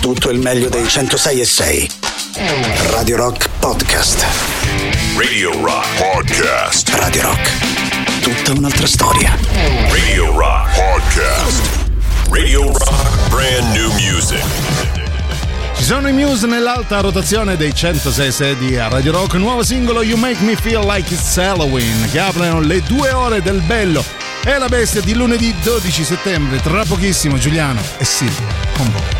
tutto il meglio dei 106 e 6. Radio Rock Podcast. Radio Rock Podcast. Radio Rock. Tutta un'altra storia. Radio Rock Podcast. Radio Rock Brand New Music. Ci sono i Muse nell'alta rotazione dei 106 sedi a Radio Rock, nuovo singolo You Make Me Feel Like It's Halloween, che aprono le due ore del bello e la bestia di lunedì 12 settembre, tra pochissimo Giuliano e Silvia con voi.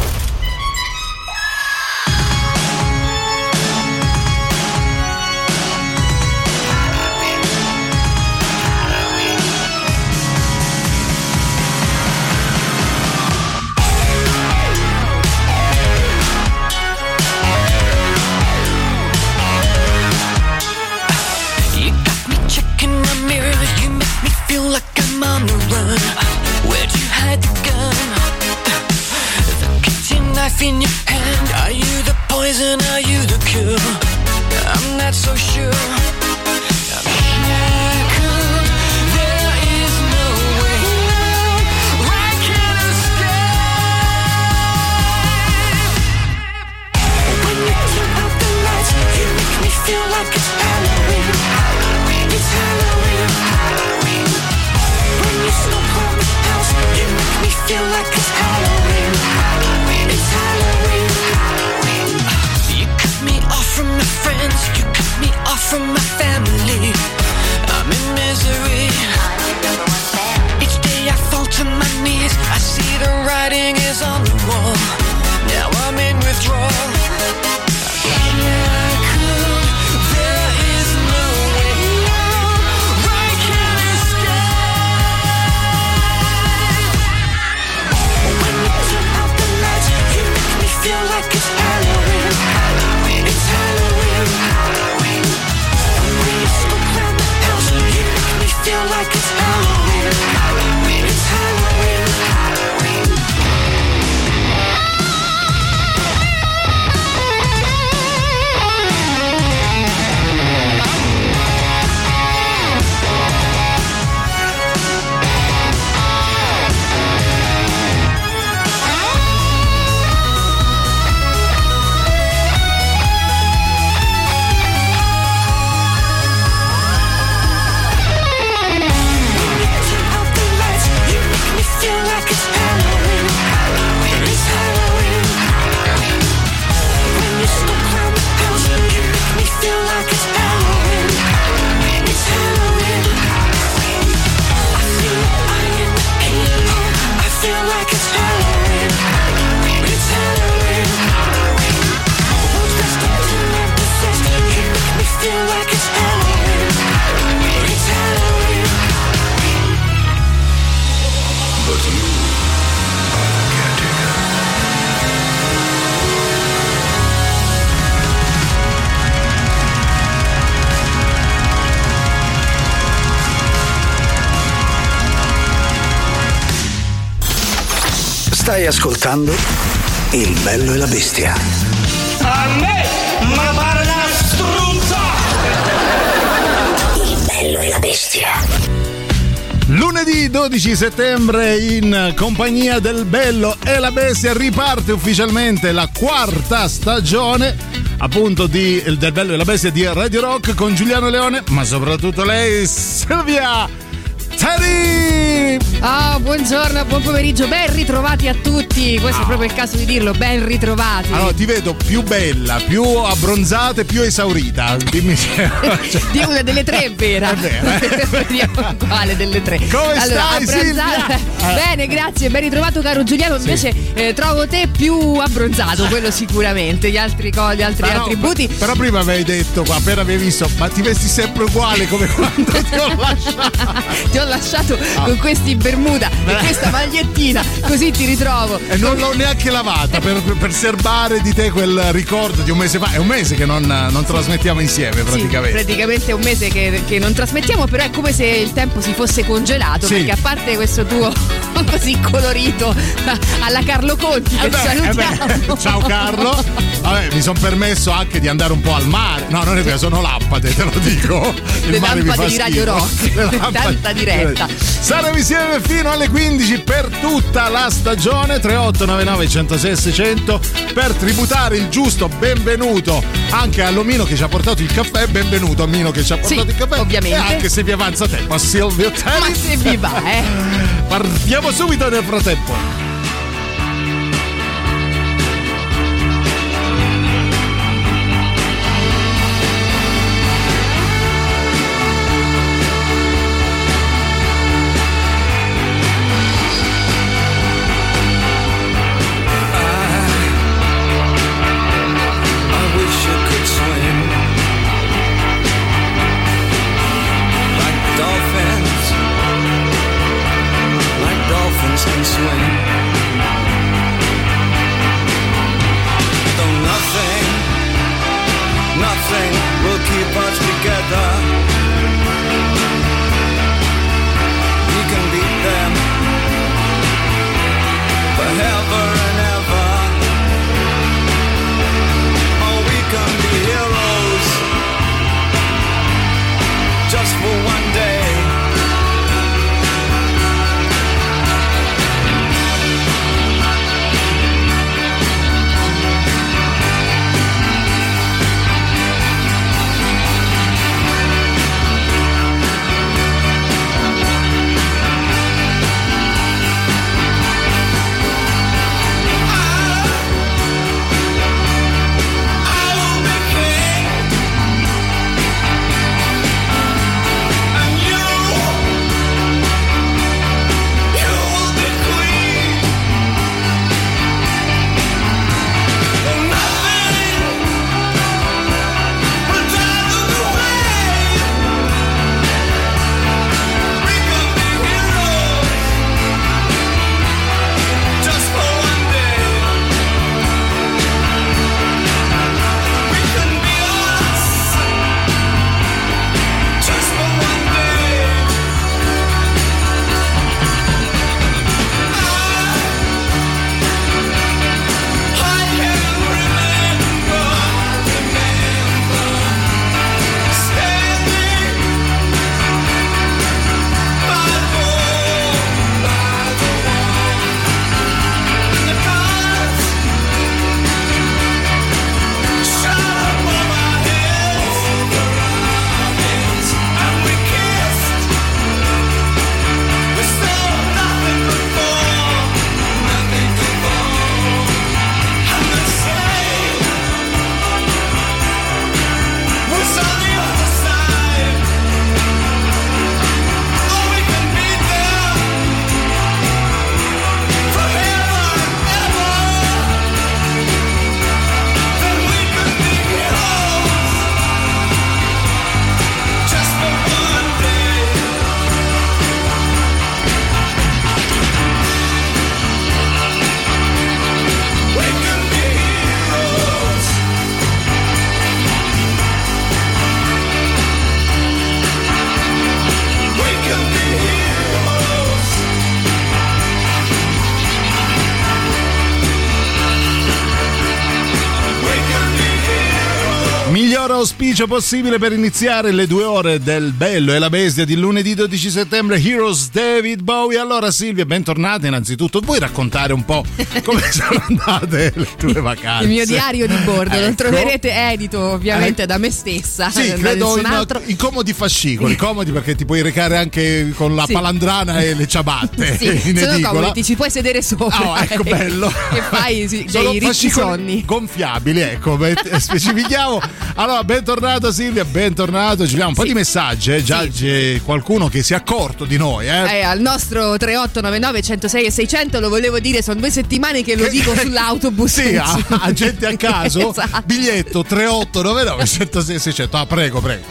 In your hand. Are you the poison? Are you the cure? I'm not so sure. From my Stai ascoltando Il bello e la bestia. A me? Ma pare una struzza! Il bello e la bestia. Lunedì 12 settembre in compagnia del Bello e la Bestia riparte ufficialmente la quarta stagione appunto di, del Bello e la Bestia di Radio Rock con Giuliano Leone ma soprattutto lei Silvia Teddy Ah, buongiorno, buon pomeriggio, ben ritrovati a tutti. Questo è proprio il caso di dirlo, ben ritrovati. allora ti vedo più bella più abbronzata e più esaurita dimmi se Di una delle tre è vera. È vera, eh? Vediamo quale delle tre. Come allora, stai, abbronzata- Silvia? Bene, grazie, ben ritrovato caro Giuliano. Invece eh, trovo te più abbronzato, quello sicuramente. Gli altri, co- gli altri Però- attributi. però prima avevi detto appena avevi visto ma ti vesti sempre uguale come quando ti ho lasciato Ti ho lasciato con questi bermuda e questa magliettina, così ti ritrovo. E non l'ho neanche lavata per, per- serbare di te quel ricordo di un mese fa. È un mese che non, non trasmettiamo insieme Sì, praticamente. praticamente è un mese che, che non trasmettiamo, però è come se il tempo si fosse congelato, Sì. perché a parte questo tuo così colorito alla Carlo Conti che Eh beh, eh beh, salutiamo. ciao Carlo. Vabbè, mi sono permesso anche di andare un po' al mare. No, non è vero, sono lampade, te lo dico. Il Le mare mi lampade fa di Radio. Rock. Tanta diretta. Saremo insieme fino alle 15 per tutta la stagione 3899 106 600 per tributare il giusto benvenuto anche all'Omino che ci ha portato il caffè. Benvenuto a Mino che ci ha portato Sì, il caffè. ovviamente. E anche se vi avanza tempo a Silvio Ma Telly. se vi va, eh. Partiamo subito nel frattempo. Auspicio possibile per iniziare le due ore del Bello e la Bestia di lunedì 12 settembre, Heroes David Bowie. Allora Silvia, bentornata innanzitutto. Vuoi raccontare un po' come sono andate le tue vacanze? Il mio diario di bordo lo Ecco. troverete edito ovviamente Eh. da me stessa. Sì, credo in, altro. in comodi fascicoli, comodi perché ti puoi recare anche con la Sì. palandrana e le ciabatte Sì, in sono edicola. comodi, ci puoi sedere sopra. Oh, ecco bello. e fai sì, dei ricci sonni. gonfiabili, ecco, specifichiamo. Allora, bentornata Silvia, bentornato. Ci abbiamo un po' Sì. di messaggi, eh. già Sì. c'è qualcuno che si è accorto di noi, eh. Eh, al nostro 3899 106 e 600 lo volevo dire, sono due settimane che lo dico sull'autobus. Sì, a, a gente a caso, Esatto. biglietto 3899 106 600. Ah, prego, prego.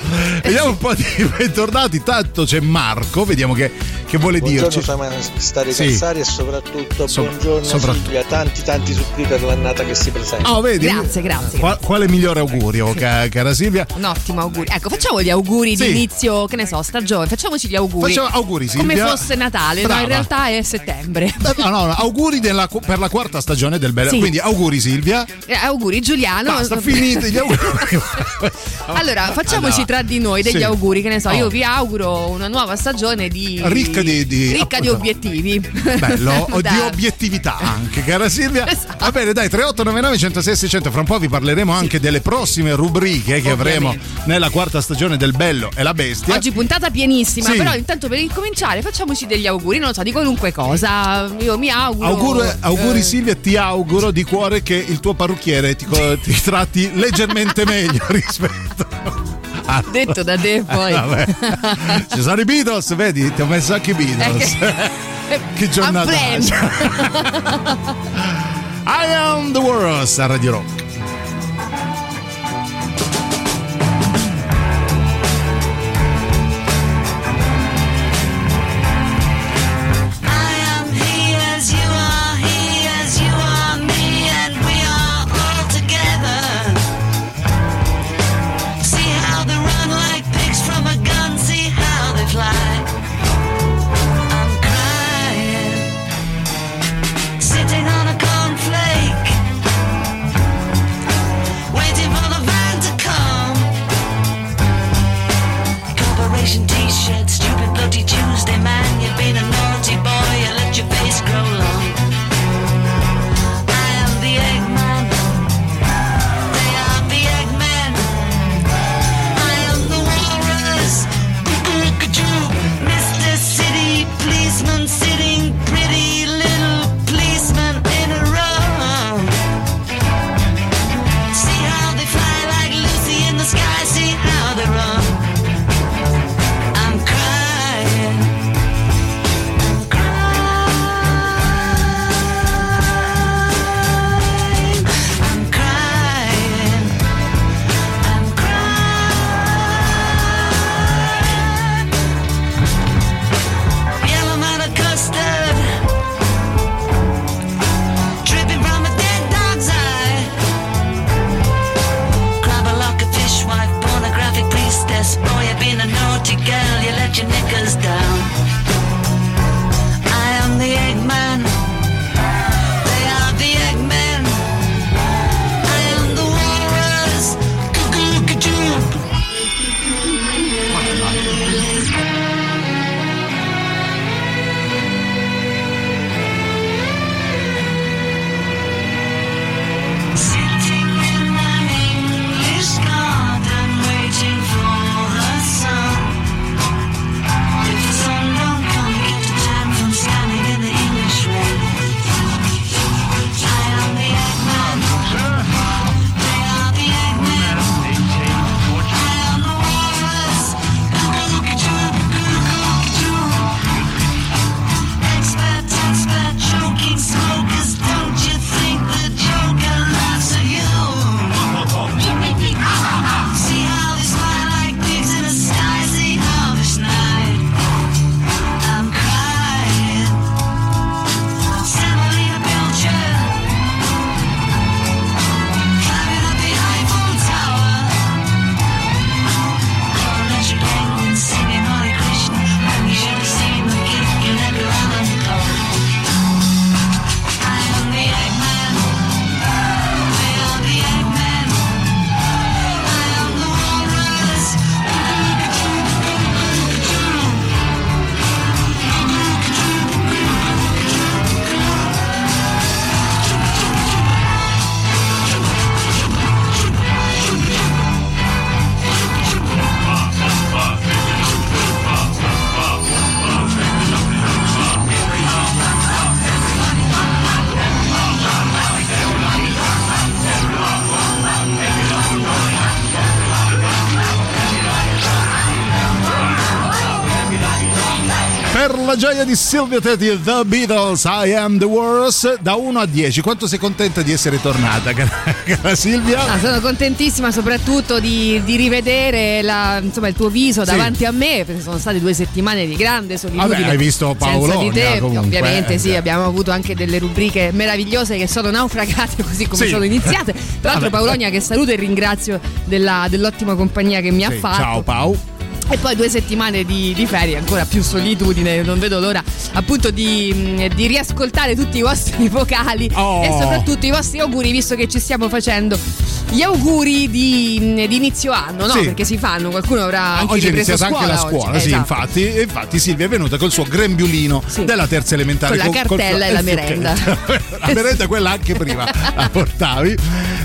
Vediamo un po' di bentornati. Tanto c'è Marco, vediamo che, che vuole Buongiorno dirci. Samana Stare Sì. Cazzari e soprattutto So- buongiorno soprattutto. Silvia, tanti tanti supplì per l'annata che si presenta. Ah, vedi? Grazie, grazie, Qua- quale migliore augurio che, cara Silvia. Un ottimo augurio. Ecco, facciamo gli auguri Sì. di inizio, che ne so, stagione. Facciamoci gli auguri. Facciamo auguri, Come Silvia. fosse Natale, no, Brava. in realtà è settembre. Eh, No, no, no, auguri della- per la quarta stagione del Bello. Sì. Quindi auguri Silvia. Eh, auguri Giuliano. Basta, finite gli auguri. Allora, facciamoci tra di noi degli sì. auguri, che ne so, Oh. io vi auguro una nuova stagione di Ricca di- di- ricca di obiettivi. Bello, di obiettività anche, cara Silvia. Esatto. Va bene, dai, 3899 106 600. Fra un po' vi parleremo anche delle prossime rubriche che avremo Ovviamente. nella quarta stagione del Bello e la Bestia. Oggi puntata pienissima, Sì. però intanto per incominciare facciamoci degli auguri, non lo so, di qualunque cosa. Io mi auguro. Auguro- auguri eh, Silvia, ti auguro di cuore che il tuo parrucchiere ti, ti tratti leggermente meglio rispetto a... Detto da te poi. Vabbè. Ci sono i Beatles, vedi? Ti ho messo anche i Beatles. che giornata. A plan. I am the world a Radio Rock. Gioia di Silvia Tetti, The Beatles, I Am The Worst, da 1 a 10. Quanto sei contenta di essere tornata, cara, cara Silvia? Ah, sono contentissima soprattutto di, di rivedere la- insomma, il tuo viso Sì. davanti a me, perché sono state due settimane di grande solitudine. Vabbè, hai visto di te, comunque, ovviamente eh, sì, abbiamo avuto anche delle rubriche meravigliose che sono naufragate così come Sì. sono iniziate. Tra l'altro. Paolonia che saluto e ringrazio della- dell'ottima compagnia che mi ha Sì, fatto. Ciao Pau. E poi due settimane di, di ferie, ancora più solitudine, non vedo l'ora appunto di, mh, di riascoltare tutti i vostri vocali Oh. e soprattutto i vostri auguri, visto che ci stiamo facendo gli auguri di, mh, di inizio anno, no? Sì. Perché si fanno, qualcuno avrà anche oggi è iniziata anche la scuola, oggi. sì, Esatto. infatti, infatti Silvia è venuta col suo grembiulino Sì. della terza elementare. Con la col- col- cartella e la merenda. la merenda quella anche prima la portavi.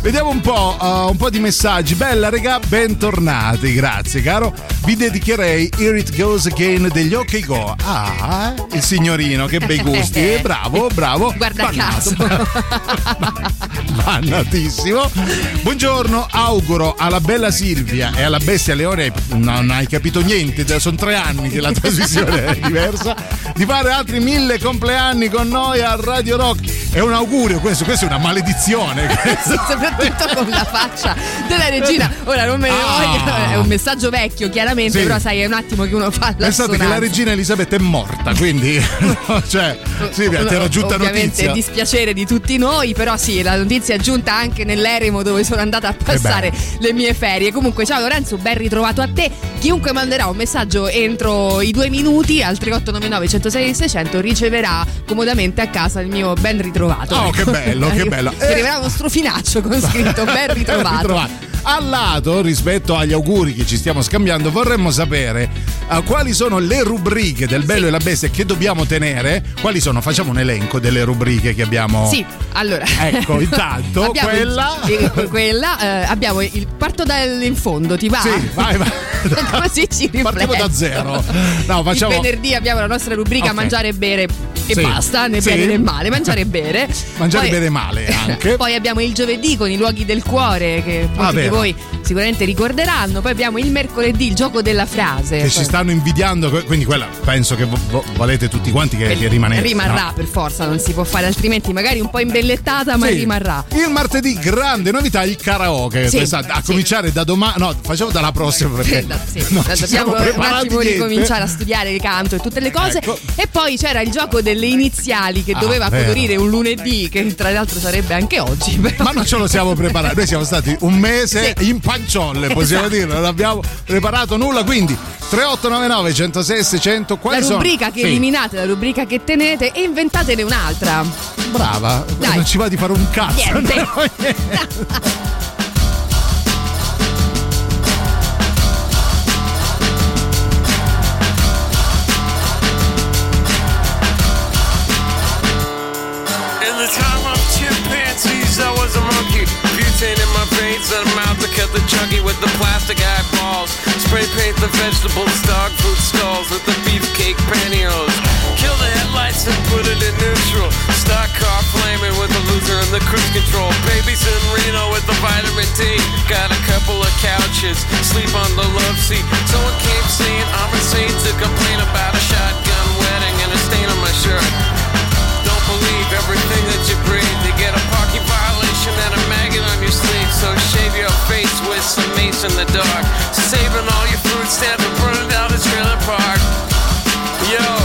Vediamo un po', uh, un po' di messaggi. Bella regà, bentornati, grazie caro. Vi dedicherei Here It Goes Again degli OK Go. Ah, il signorino, che bei gusti. Eh, bravo, bravo. Guarda caso. Bannatissimo. Buongiorno, auguro alla bella Silvia e alla bestia Leone, non hai capito niente, sono tre anni che la trasmissione è diversa, di fare altri mille compleanni con noi a Radio Rock. È un augurio questo, questa è una maledizione. Sì, soprattutto con la faccia della regina. Ora non me ne Ah. voglio, è un messaggio vecchio chiaramente, Sì. Però sai, è un attimo che uno fa la Pensate che la regina Elisabetta è morta, quindi cioè, Silvia, ti era giunta notizia. dispiacere di tutti noi, però sì, la notizia è giunta anche nell'eremo dove sono andata a passare le mie ferie. Comunque, ciao Lorenzo, ben ritrovato a te. Chiunque manderà un messaggio entro i due minuti al 3899 106 600 riceverà comodamente a casa il mio ben ritrovato. Oh, che bello, che bello. Ti arriverà uno strofinaccio con scritto ben ritrovato. Al lato, rispetto agli auguri che ci stiamo scambiando, vorremmo sapere eh, quali sono le rubriche del Bello e la Bestia che dobbiamo tenere. Quali sono? Facciamo un elenco delle rubriche che abbiamo. Sì, allora. Ecco, intanto Abbiamo il- quella. eh, quella, abbiamo il parto dal fondo, ti va? Sì, vai, vai. Così ci rifletto. Partiamo da zero. No, facciamo. Il venerdì abbiamo la nostra rubrica Ok. mangiare e bere e Sì. basta, né Sì. bene né male, mangiare e bere. Mangiare e bere male anche. Poi abbiamo il giovedì con i luoghi del cuore che di vero. Voi sicuramente ricorderanno. Poi abbiamo il mercoledì, il gioco della frase. Che ci stanno invidiando, quindi quella penso che vo- vo- volete tutti quanti che, che rimanesse. Rimarrà no? per forza, non si può fare altrimenti, magari un po' imbellettata, ma Sì. rimarrà. Il martedì, grande novità, il karaoke. Sì, Pensate, a sì. cominciare da domani, no, facciamo dalla prossima perché Da- sì, ci dobbiamo un attimo ricominciare a studiare il canto e tutte le cose. Ecco. E poi c'era il gioco delle iniziali che Ah, doveva vero. colorire un lunedì, che tra l'altro sarebbe anche oggi. però- Ma non ce lo siamo preparati, noi siamo stati un mese Sì. in panciolle, possiamo Esatto. dire, non abbiamo preparato nulla, quindi 3899 106 600 la quali rubrica sono? che Sì. eliminate, la rubrica che tenete e inventatene un'altra. Brava, Dai. non ci va di fare un cazzo. Niente. no, niente. cut the chunky with the plastic eyeballs. Spray paint the vegetables, dog food stalls with the beefcake pantyhose. Kill the headlights and put it in neutral. Stock car flaming with the loser and the cruise control. Babies in Reno with the vitamin D. Got a couple of couches, sleep on the love seat. Someone came saying I'm insane to complain about a shotgun wedding and a stain on my shirt. Don't believe everything that you breathe. You get a parking violation and a on your sleeve. So shave your face with some mace in the dark. Saving all your food stamps and burning down the trailer park. Yo,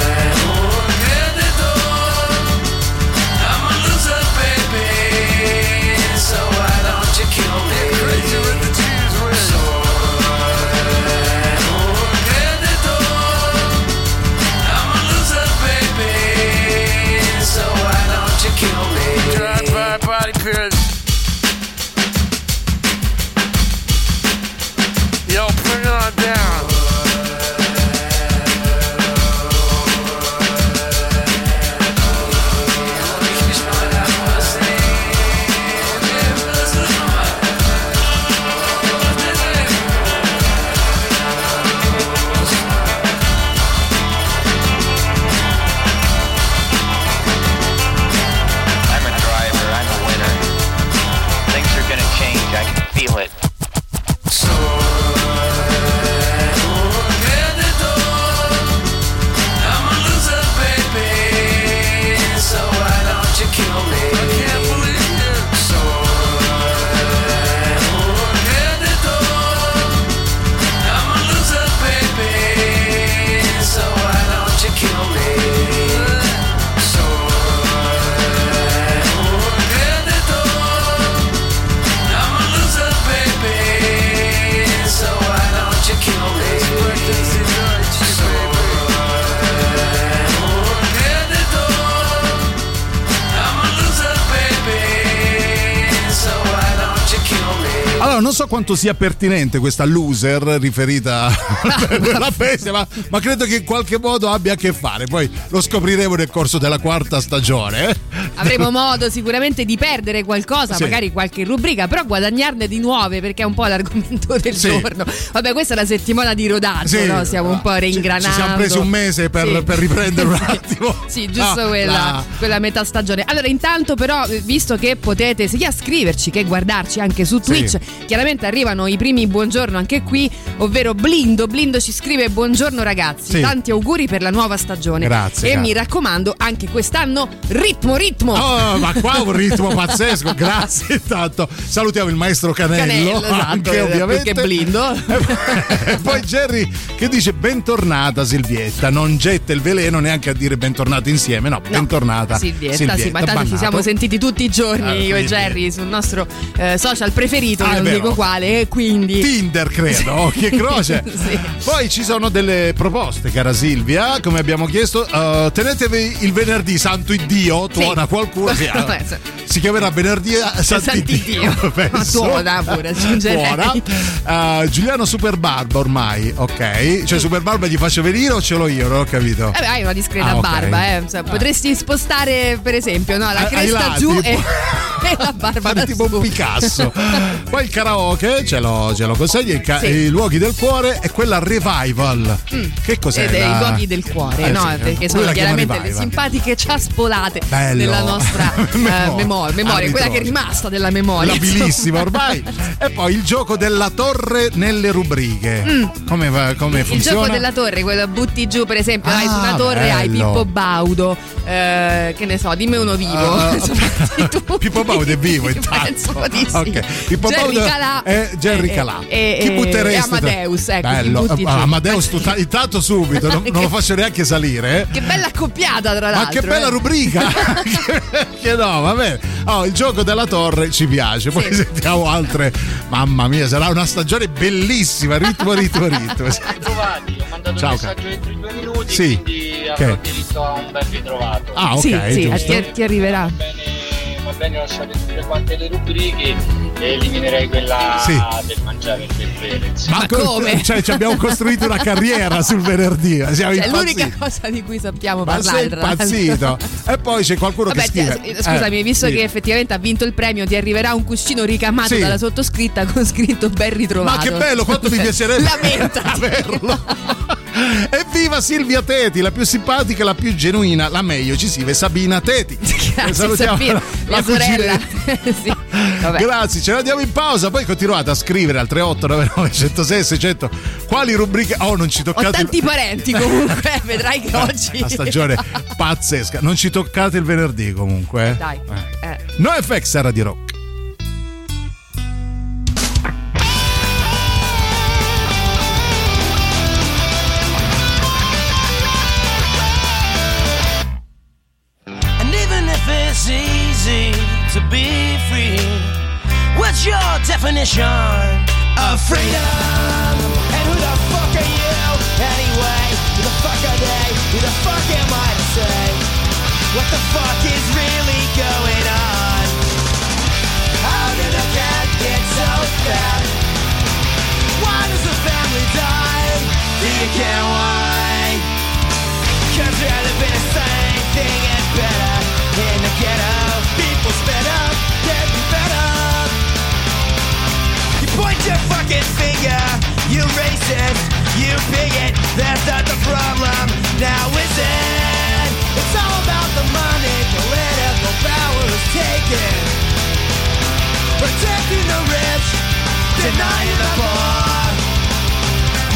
Quanto sia pertinente questa loser riferita alla bestia, ma, ma credo che in qualche modo abbia a che fare. Poi lo scopriremo nel corso della quarta stagione. eh. Avremo modo sicuramente di perdere qualcosa, Sì. magari qualche rubrica, però guadagnarne di nuove perché è un po' l'argomento del Sì. giorno. Vabbè, questa è la settimana di rodaggio, Sì. no? Stiamo un po' Ci- reingranando. Ci siamo presi un mese per, per riprendere un attimo. Sì, giusto Ah, quella, la- quella metà stagione. Allora, intanto, però, eh, visto che potete sia scriverci che guardarci anche su Twitch, chiaramente arrivano i primi buongiorno anche qui, ovvero Blindo. Blindo ci scrive: Buongiorno ragazzi, Sì. tanti auguri per la nuova stagione. Grazie, E cara. mi raccomando, anche quest'anno, ritmo, ritmo. Oh, ma qua un ritmo pazzesco, grazie intanto. Salutiamo il maestro Canello, Canello, esatto, anche eh, ovviamente. più che blindo. E poi Jerry che dice bentornata Silvietta, non getta il veleno neanche a dire bentornati insieme, no, bentornata Silvietta, sì, ma tanto ci siamo sentiti tutti i giorni Ah, io e Jerry sul nostro eh, social preferito, Ah, non dico quale, e quindi Tinder credo, oh, che croce. Sì. Poi ci sono delle proposte, cara Silvia, come abbiamo chiesto, eh, tenetevi il venerdì santo Iddio, tuona qualcuno, sì, Beh, sì. Si chiamerà venerdì a Sant'Iddio. Tuona pure, aggiungerei. Tuona. Eh, Giuliano Superbarba ormai, ok? Cioè Superbarba gli faccio venire o ce l'ho io? Non ho capito. Eh beh, hai una discreta Ah, ok. barba, eh. Cioè, potresti spostare, per esempio, no, la cresta giù e, e la barba Fare tipo un Picasso. Poi il karaoke ce lo, ce lo consegna, i, ca- Sì. i luoghi del cuore e quella revival. Che cos'è? Ed è la- i luoghi del cuore, Eh, no? sì, Perché lui sono chiaramente le simpatiche ciaspolate Bello. della nostra eh, Memoria. memoria, memoria Ah, quella che è rimasta della memoria. Labilissima ormai. e poi il gioco della torre nelle rubriche. Come, va- come Mm. Il funziona? gioco della torre, quello butti giù, per esempio, hai su una Ah, torre hai bello. Pippo Baudo, eh, che ne so, dimmi uno vivo. Ah, tu. Pippo Baudo è vivo intanto. Penso di sì. Ok. Pippo Jerry Baudo Calà è Jerry e- Calà. e- Chi e- butteresti? e Amadeus, ecco, chi Bello. Ah, Amadeus tutta- intanto subito, non, non lo faccio neanche salire. eh. Che bella accoppiata, tra Ma l'altro. che bella eh. rubrica! che no, va bene. Oh, il gioco della torre ci piace. Poi Sì. sentiamo altre. Mamma mia, sarà una stagione bellissima. Ritmo, ritmo, ritmo. Trovati, ho mandato Ciao, un messaggio entro i due minuti, Sì. quindi avrò diritto a un bel ritrovato. Ah, ok. Sì, sì, ti, ti arriverà. Va bene, va bene lasciate tutte quante le rubriche e eliminerei quella Sì. del mangiare e del bere. Ma co- come? Cioè, ci abbiamo costruito una carriera sul venerdì. Siamo Cioè, impazziti. l'unica cosa di cui sappiamo Ma parlare. l'altro. impazzito. E poi c'è qualcuno Vabbè, che scrive. ti- scusami, Eh, visto sì. che effettivamente ha vinto il premio, ti arriverà un cuscino ricamato Sì. dalla sottoscritta con scritto ben ritrovato. Ma che bello, quanto mi piacerebbe averlo. Evviva Silvia Teti, la più simpatica, la più genuina, la meglio ci si Sabina Teti. Grazie, Salutiamo Sabina, la, la. Sì. Grazie, ce la diamo in pausa. Poi continuate a scrivere al 3899 106 600 quali rubriche. Oh, non ci Ho toccate. tanti parenti comunque, vedrai che oggi. La stagione pazzesca. Non ci toccate il venerdì comunque. eh. Dai. Eh. No FX era di rock. Definition of freedom? And who the fuck are you anyway? Who the fuck are they? Who the fuck am I to say? What the fuck is really going on? How did a cat get so fat? Why does the family die? Do you care why? Cause had been the same thing and better In the ghetto, fucking finger, you racist, you bigot. That's not the problem, now is it? It's all about the money, political power is taken. Protecting the rich, denying the poor.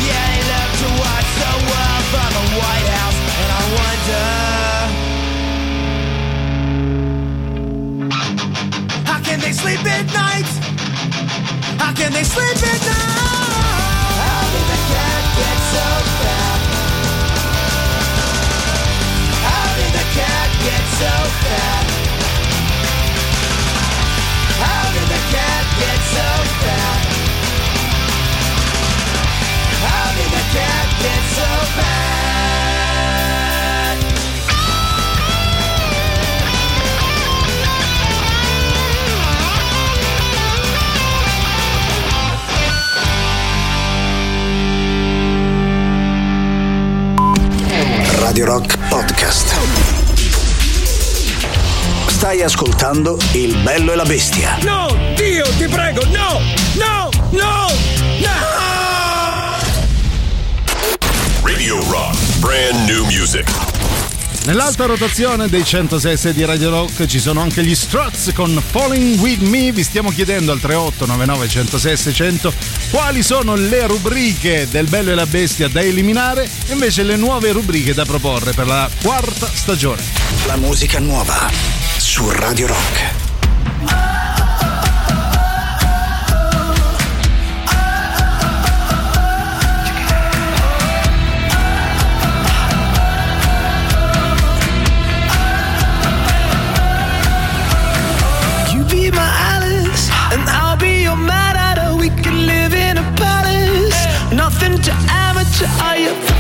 Yeah, they love to watch the world from the White House, and I wonder how can they sleep at night? How can they sleep at night? How did the cat get so fat? How did the cat get so fat? How did the cat get so fat? How did the cat get so bad? Podcast. Stai ascoltando Il bello e la bestia. No, Dio, ti prego, no, no, no, no! Radio Rock, brand new music. Nell'alta rotazione dei 106 di Radio Rock ci sono anche gli Struts con Falling With Me. Vi stiamo chiedendo al 3899 106 600 quali sono le rubriche del Bello e la Bestia da eliminare e invece le nuove rubriche da proporre per la quarta stagione. La musica nuova su Radio Rock. Amateur. Are you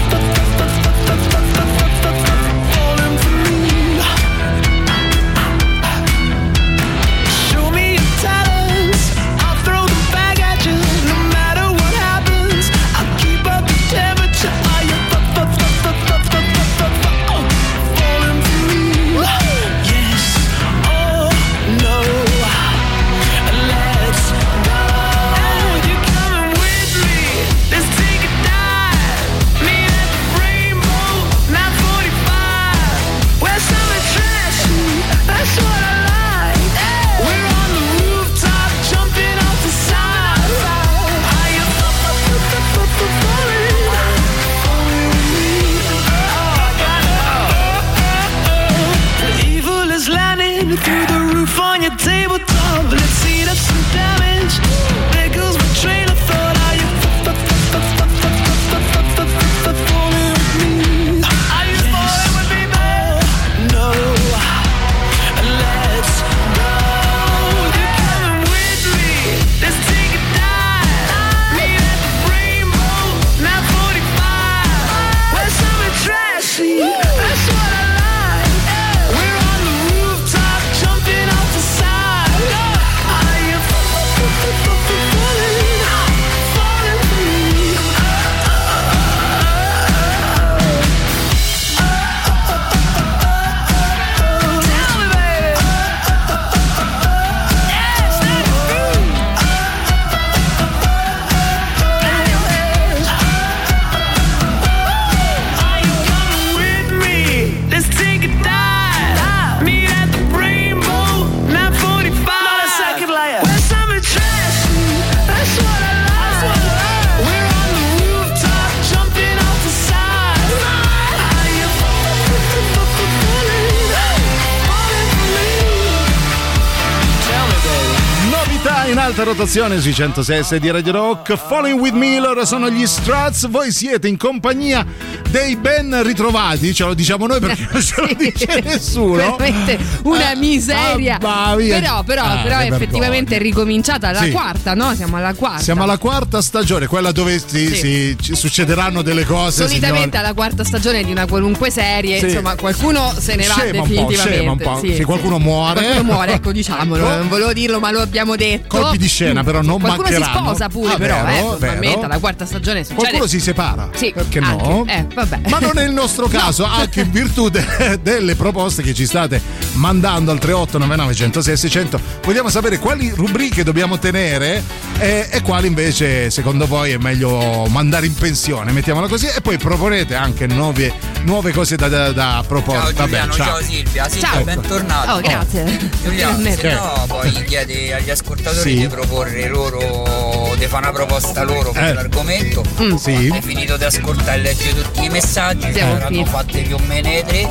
alta rotazione sui 106 di Radio Rock. Falling with me, loro sono gli Struts. Voi siete in compagnia dei ben ritrovati, ce lo diciamo noi perché non ce lo dice nessuno. Veramente una Eh, miseria. mia. Però, però, Ah, però effettivamente è ricominciata la Sì. quarta, no? Siamo alla quarta. Siamo alla quarta stagione, quella dove si, Sì. si- ci succederanno delle cose. Solitamente signori. alla quarta stagione di una qualunque serie, Sì. insomma, qualcuno se ne va Scema un po', definitivamente. scema un po'. Sì, qualcuno muore. Qualcuno muore, ecco, diciamolo. Non volevo dirlo, ma lo abbiamo detto. Colpi di scena, però non Qualcuno si mancheranno. sposa pure, Ah, però, vero, eh. Vero. alla quarta stagione succede. Qualcuno si separa. Sì, Perché anche. no? Eh, vabbè. Ma non è il nostro caso, anche in virtù de- delle proposte che ci state mandando al 3899 106 600. Vogliamo sapere quali rubriche dobbiamo tenere e, e quali invece secondo voi è meglio mandare in pensione, mettiamola così, e poi proponete anche nuove, nuove cose da, da, da proporre. Ciao Giuliano, Vabbè, ciao. Silvia, Silvia, Ciao. bentornato. Oh, grazie. Giuliano, se no poi chiede agli ascoltatori Sì. di proporre loro, di fare una proposta loro per Eh. l'argomento. Mm. Sì. Hai finito di ascoltare e leggere tutti i messaggi, saranno fatte più o meno tre.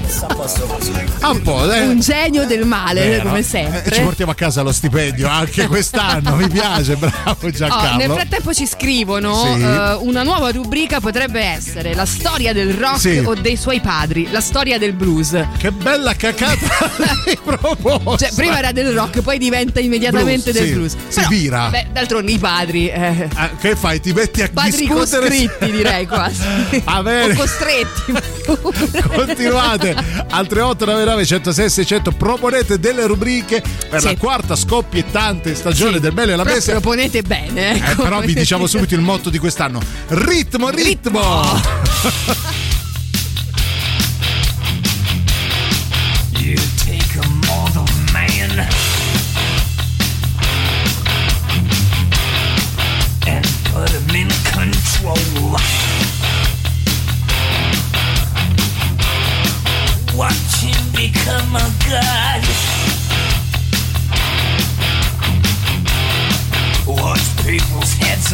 A. Ah, un po', eh. Un genio del male, Vero. come Eh, sempre. ci portiamo a casa lo stipendio anche quest'anno, mi piace, bravo Oh, nel Giancarlo. frattempo ci scrivono Sì. eh, una nuova rubrica potrebbe essere la storia del rock Sì. o dei suoi padri, la storia del blues. Che bella cacata proposta. Cioè, prima era del rock, poi diventa immediatamente Blues, del sì. blues. Si Però, vira. Beh, d'altronde i padri. eh, Ah, che fai? Ti metti a padri discutere? costretti, direi quasi. Va bene. O costretti. Continuate al 3899 106 600 proponete delle rubriche per Sì. la quarta scoppiettante stagione Sì. del bello e la bestia proponete bene. Eh, ecco. però vi diciamo subito il motto di quest'anno ritmo ritmo, You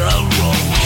sorrow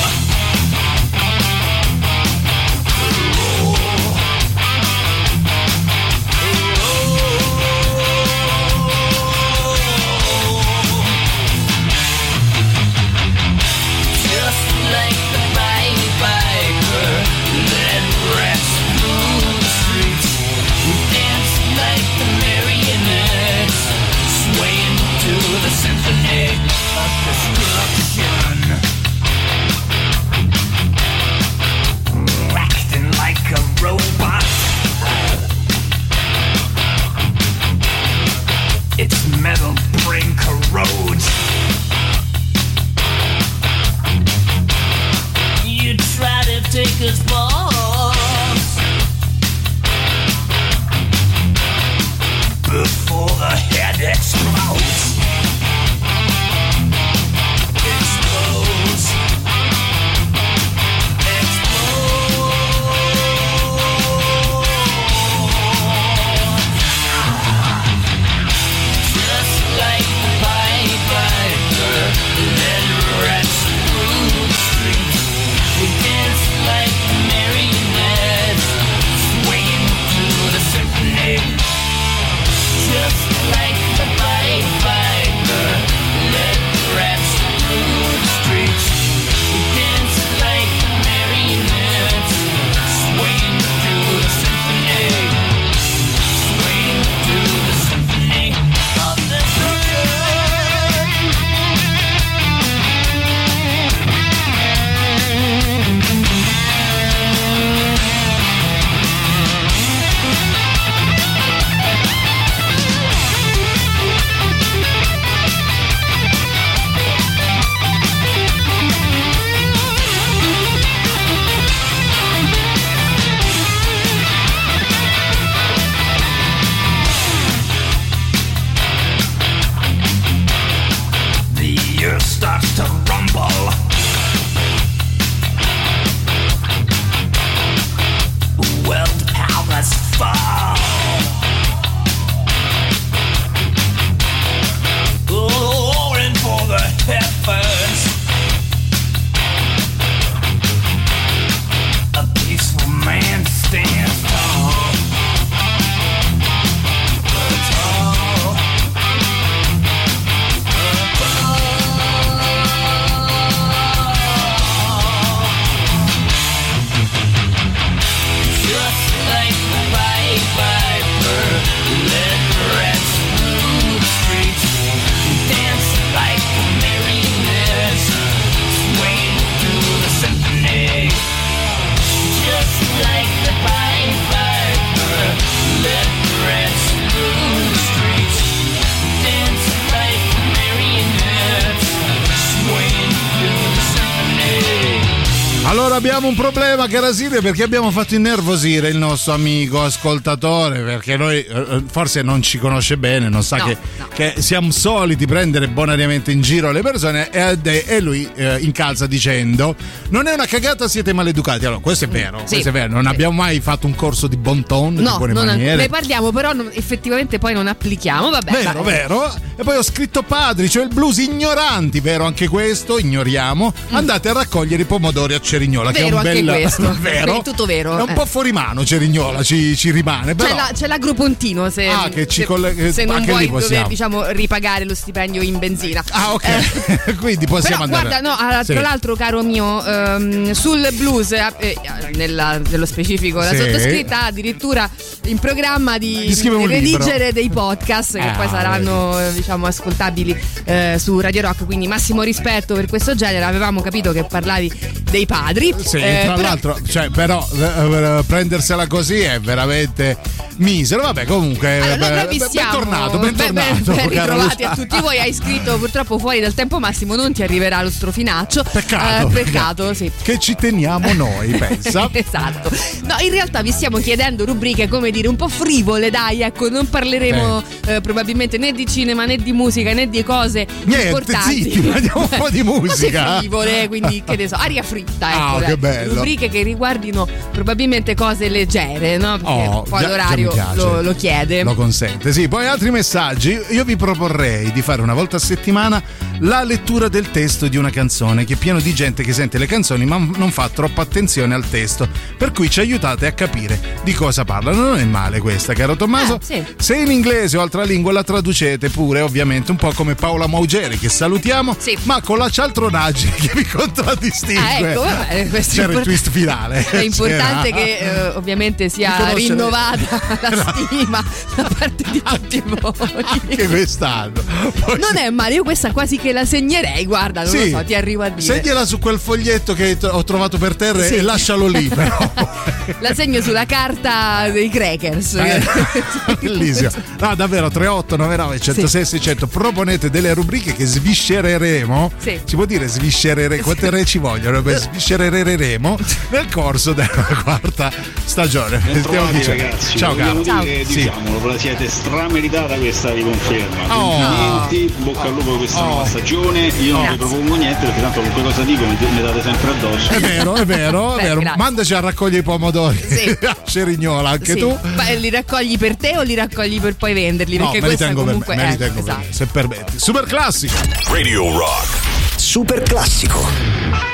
un problema, cara Silvia, perché abbiamo fatto innervosire il nostro amico ascoltatore, perché noi eh, forse non ci conosce bene, non sa No, che, no. Che siamo soliti prendere bonariamente in giro le persone e, e lui eh, incalza dicendo non è una cagata, siete maleducati. Allora, questo è vero, Sì. questo è vero, non Sì. abbiamo mai fatto un corso di bon ton, di No, buone non- maniere. ne parliamo, però non- effettivamente poi non applichiamo. Vabbè, Vero, vai. vero. E poi ho scritto padri, cioè il blues ignoranti, vero anche questo, ignoriamo. Andate a raccogliere i pomodori a Cerignola, che è Mm. Vero un anche bel questo. vero. È tutto vero, È un eh. po' fuori mano Cerignola, ci, ci rimane, però C'è, la- c'è l'agropontino se, Ah, che ci se- che- se non anche vuoi lì possiamo. dover diciamo, ripagare lo stipendio in benzina. Ah, ok. Quindi possiamo Però andare. guarda, no, ah, tra l'altro, caro mio, ehm, sul blues, eh, eh, nella- nello specifico, la sottoscritta addirittura in programma di, redigere dei podcast che Ah, poi saranno eh, diciamo ascoltabili eh, su Radio Rock. Quindi massimo rispetto per questo genere. Avevamo capito che parlavi dei padri. Sì, eh, tra però- l'altro, cioè, però eh, eh, prendersela così è veramente misero. Vabbè, comunque, Allora, ben- bentornato, ben- ben- ben Luca. a tutti voi. Hai scritto purtroppo fuori dal tempo massimo, non ti arriverà lo strofinaccio. Peccato, Eh, peccato, sì. Che ci teniamo noi, pensa. esatto. No, in realtà vi stiamo chiedendo rubriche, come dire, un po' frivole, dai, ecco, non parleremo eh, probabilmente né di cinema né di musica né di cose Niente, importanti. zitti, prendiamo un po' di musica. Cose frivole, quindi che ne so, aria fritta, ecco. Ah, che bello. Rubriche che riguardino probabilmente cose leggere, no? Perché Oh, poi già- l'orario mi piace. lo, lo chiede. Lo consente. Sì, poi altri messaggi. Io vi proporrei di fare una volta a settimana la lettura del testo di una canzone, che è pieno di gente che sente le canzoni ma non fa troppa attenzione al testo. Per cui ci aiutate a capire di cosa parlano. Non è male questa, caro Tommaso. Ah, sì. Se in inglese o altra lingua la traducete pure, ovviamente, un po' come Paola Maugeri, che salutiamo, ma con la cialtronaggine che vi contraddistingue. Ah, ecco, vabbè, questo C'era il import- twist finale. È importante C'era. che eh, ovviamente sia rinnovata la stima da parte di tutti voi. Anche quest'anno. Poi Non è male, io questa quasi che la segnerei, guarda, non Sì. lo so, ti arrivo a dire. Segnala su quel foglietto che ho trovato per terra Sì. e lascialo lì, però. La segno sulla carta dei crackers. Eh, Bellissimo. No, davvero 3899 106 600 proponete delle rubriche che sviscereremo. Sì. Si può dire sviscerere quante re ci vogliono? Beh, sviscereremo nel corso della quarta stagione. Stiamo dicendo. ragazzi, Ciao vogliamo caro. dire, Sì. diciamolo, ve la siete strameritata questa riconferma. Oh. Complimenti, bocca al lupo questa Oh. Stagione. Io non vi propongo niente perché tanto qualunque cosa dico mi, mi date sempre addosso. È vero, è vero, è vero. grazie. Mandaci a raccogliere i pomodori Sì. Cerignola, anche Sì. tu. Ma li raccogli per te o li raccogli per poi venderli? No, Perché me li tengo per comunque me, me li eh, tengo per esatto. me, se permetti. Super classico. Radio Rock. Super classico.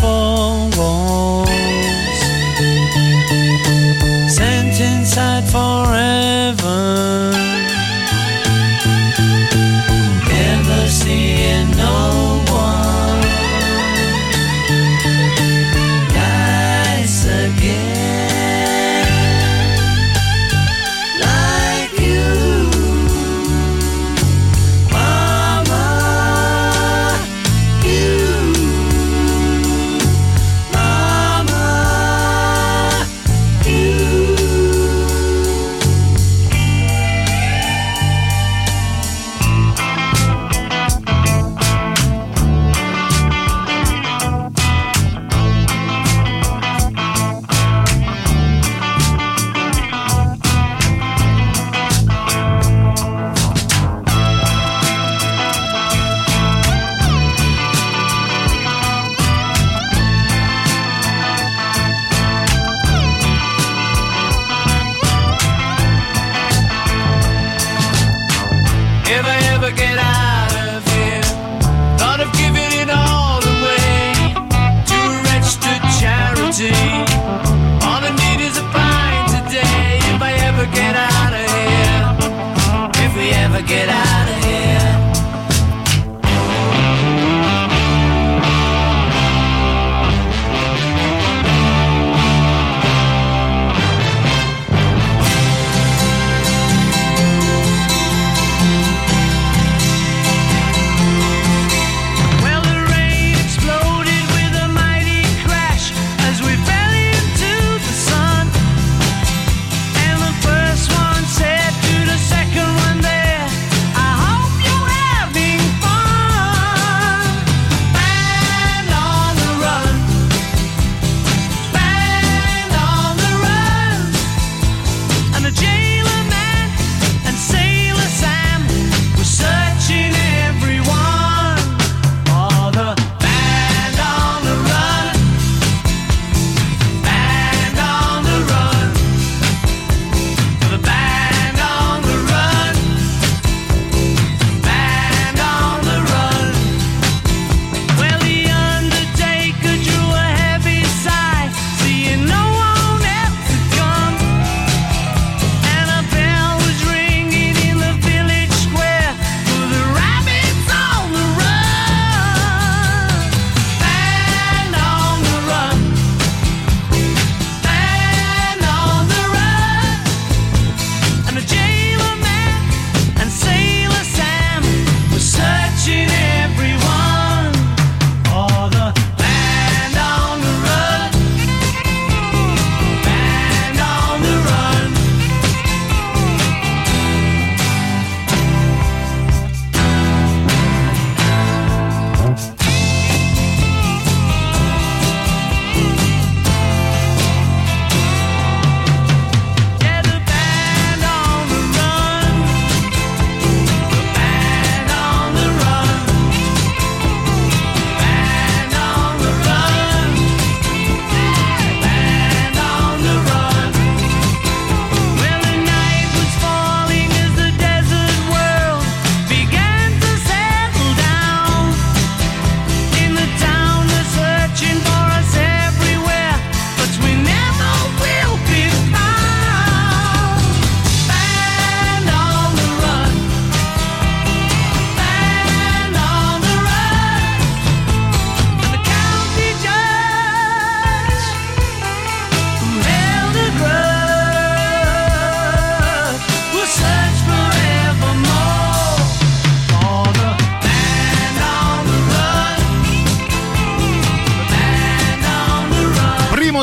Four walls Sent inside forever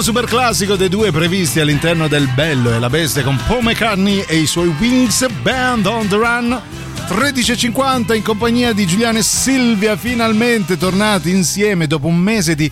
super classico dei due previsti all'interno del Bello e la Bestia con Paul McCartney e i suoi Wings Band on the Run. 13.50 in compagnia di Giuliano e Silvia, finalmente tornati insieme dopo un mese di,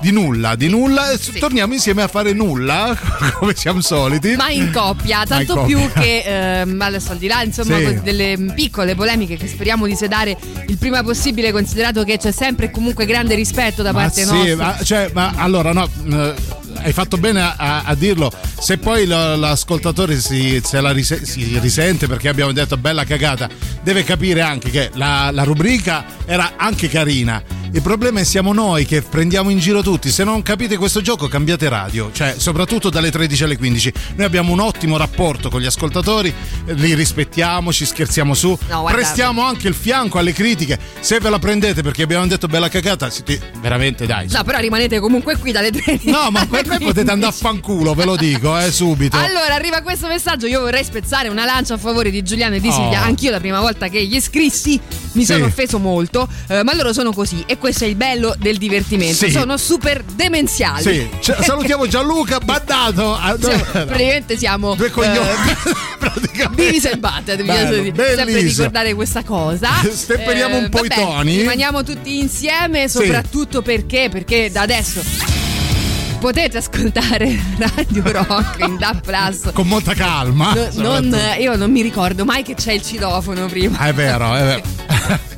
di nulla, di nulla. e Torniamo insieme a fare nulla, come siamo soliti. Ma in coppia, Ma in tanto coppia. più che ehm, adesso al di là insomma Sì. delle piccole polemiche che speriamo di sedare il prima possibile, considerato che c'è sempre comunque grande rispetto da Ma parte sì, nostra. ma, cioè, ma allora no, eh, hai fatto bene a, a- dirlo. Se poi lo- l'ascoltatore si, la rise- si risente perché abbiamo detto bella cagata, deve capire anche che la, la rubrica era anche carina. Il problema è siamo noi che prendiamo in giro tutti. Se non capite questo gioco, cambiate radio, cioè soprattutto dalle 13 alle 15. Noi abbiamo un ottimo rapporto con gli ascoltatori, eh, li rispettiamo, ci scherziamo su, No, guarda- prestiamo anche il fianco alle critiche. Se ve la prendete perché abbiamo detto bella cagata, siete veramente dai. No, però rimanete comunque qui dalle 13. No, ma per me potete andare a fanculo, ve lo dico, eh, subito. Allora, arriva questo messaggio. Io vorrei spezzare una lancia a favore di Giuliano e di Silvia. Oh. Anch'io, la prima volta che gli iscrissi, mi Sì. sono offeso molto. eh, ma loro sono così. E questo è il bello del divertimento. Sì. Sono super demenziali. Sì, cioè, salutiamo Gianluca Baddato. No, praticamente siamo Due coglioni. eh, Beavis and Butthead, bisogna sempre ricordare questa cosa. Stepperiamo un po' i vabbè, toni. Rimaniamo tutti insieme, soprattutto perché? Perché da adesso potete ascoltare Radio Rock in DAB Plus. Con molta calma. No- non- io non mi ricordo mai che c'è il citofono prima. Ah, è vero, è vero.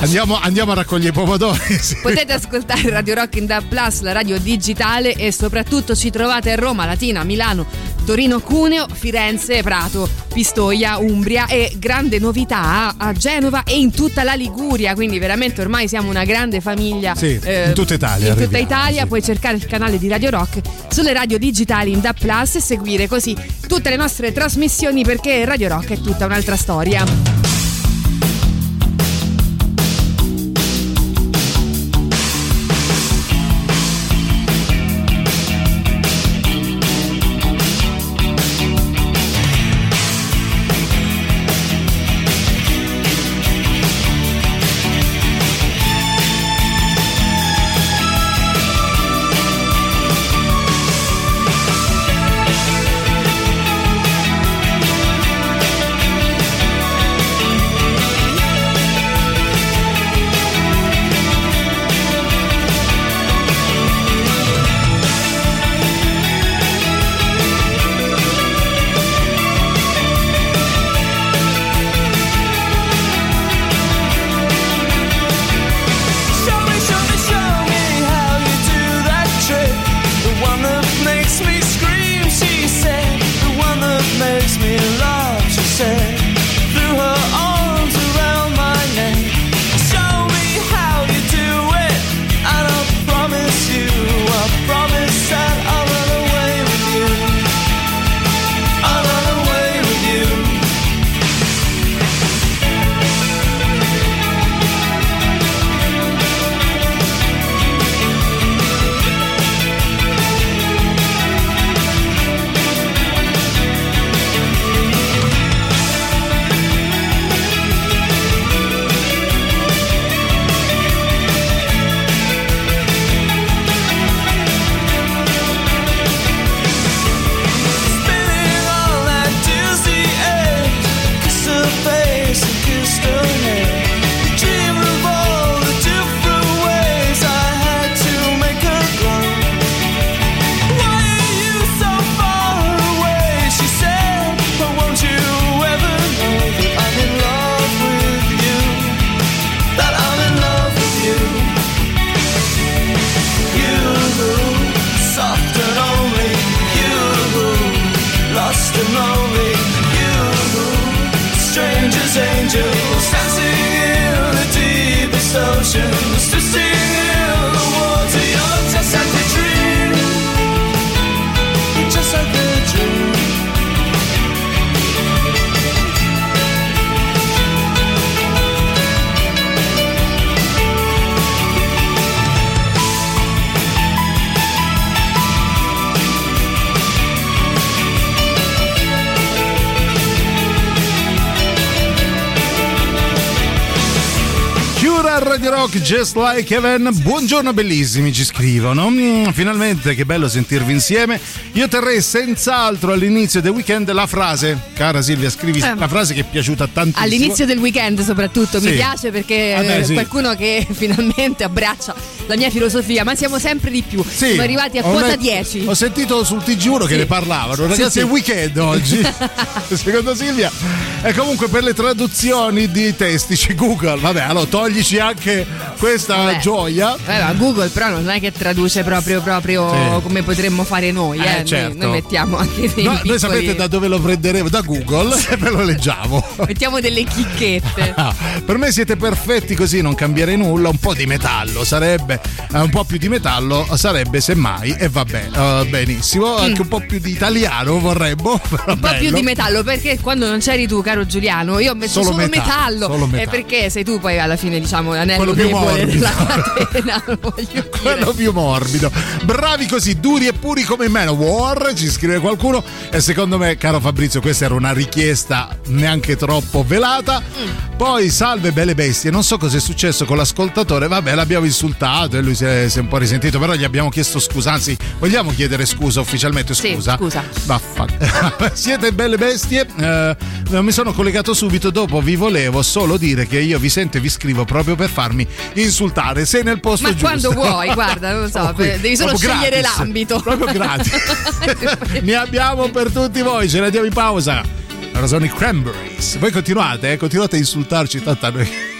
Andiamo, andiamo a raccogliere i pomodori. sì. Potete ascoltare Radio Rock in DAB Plus, la radio digitale e soprattutto ci trovate a Roma, Latina, Milano, Torino, Cuneo, Firenze, Prato, Pistoia, Umbria e grande novità a Genova e in tutta la Liguria, quindi veramente ormai siamo una grande famiglia. Sì, in tutta Italia In tutta Italia puoi cercare il canale di Radio Rock sulle radio digitali in DAB Plus e seguire così tutte le nostre trasmissioni perché Radio Rock è tutta un'altra storia. Rock, just like heaven. Buongiorno bellissimi, ci scrivono. Mm, finalmente, che bello sentirvi insieme. Io terrei senz'altro all'inizio del weekend la frase, cara Silvia, scrivi Eh. la frase che è piaciuta tantissimo. All'inizio del weekend soprattutto mi Sì. piace perché Ah, beh, sì. qualcuno che finalmente abbraccia la mia filosofia, ma siamo sempre di più. Sì, Siamo arrivati a ho quota letto- 10. Ho sentito sul TG1 che ne parlavano. Ragazzi, è weekend oggi. Secondo Silvia. E comunque per le traduzioni di testi c'è Google. Vabbè, allora toglici anche questa Vabbè. gioia. Eh, ma Google però non è che traduce proprio, proprio Sì. come potremmo fare noi, Eh, eh. Noi- certo. noi, mettiamo anche dei No, piccoli... noi sapete da dove lo prenderemo? Da Google e ve lo leggiamo. Mettiamo delle chicchette. Ah, per me siete perfetti così, non cambierei nulla. Un po' di metallo sarebbe, eh, un po' più di metallo sarebbe semmai, e vabbè, eh, benissimo. Anche un po' più di italiano vorremmo. Mm. Un po' più di metallo perché quando non c'eri tu caro Giuliano io ho messo Solo solo, metallo, metallo, solo e metallo. perché sei tu poi alla fine diciamo l'anello Quello più morbido. della catena. Quello più morbido. Bravi così, duri e puri come Manowar, ci scrive qualcuno. E secondo me, caro Fabrizio, questa era una richiesta neanche troppo velata. Mm. Poi, salve belle bestie, non so cosa è successo con l'ascoltatore. Vabbè, l'abbiamo insultato e lui si è, si è un po' risentito, però gli abbiamo chiesto scusa. Anzi, vogliamo chiedere scusa ufficialmente? Sì, Scusa. scusa. Vaffa. Siete belle bestie. Eh, mi sono collegato subito dopo. Vi volevo solo dire che io vi sento e vi scrivo proprio per farmi insultare. Sei nel posto Ma giusto. quando vuoi, guarda, non lo so, qui, devi solo scegliere gratis. l'ambito. Proprio gratis. ne abbiamo per tutti voi, ce ne andiamo in pausa. Ora sono i cranberries. Voi continuate, eh? continuate a insultarci tanto a noi.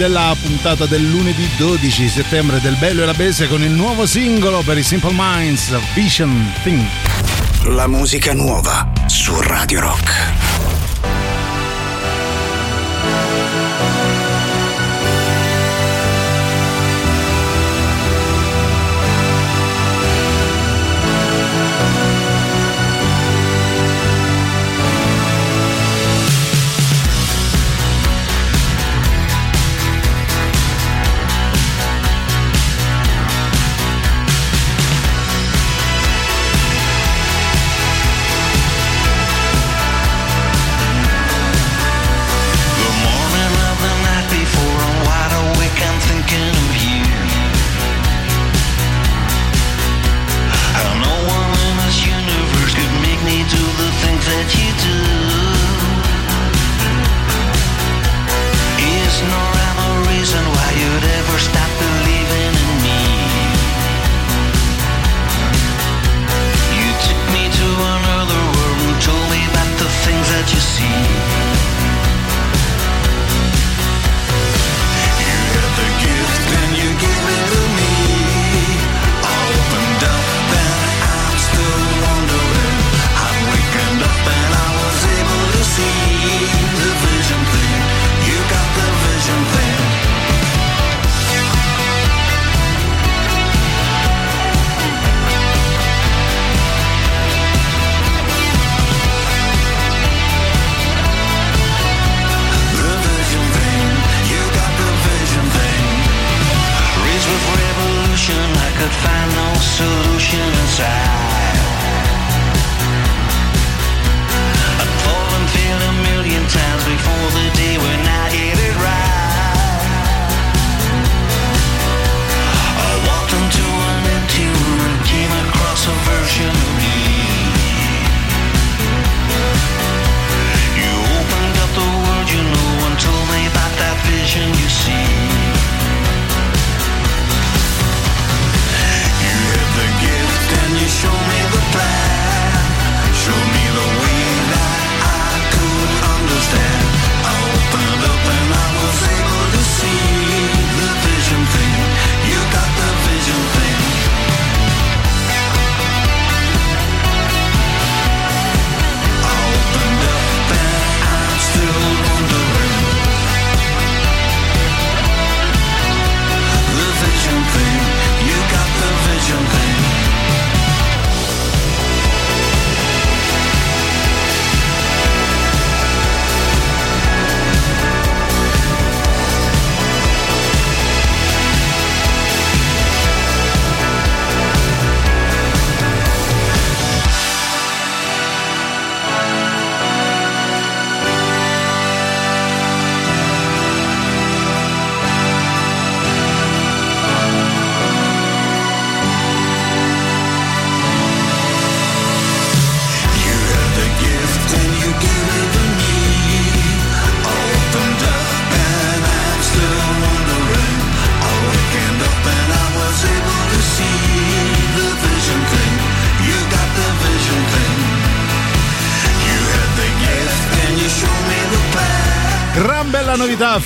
Della puntata del lunedì 12 settembre del Bello e la Bestia con il nuovo singolo per i Simple Minds, Vision Thing. La musica nuova su Radio Rock.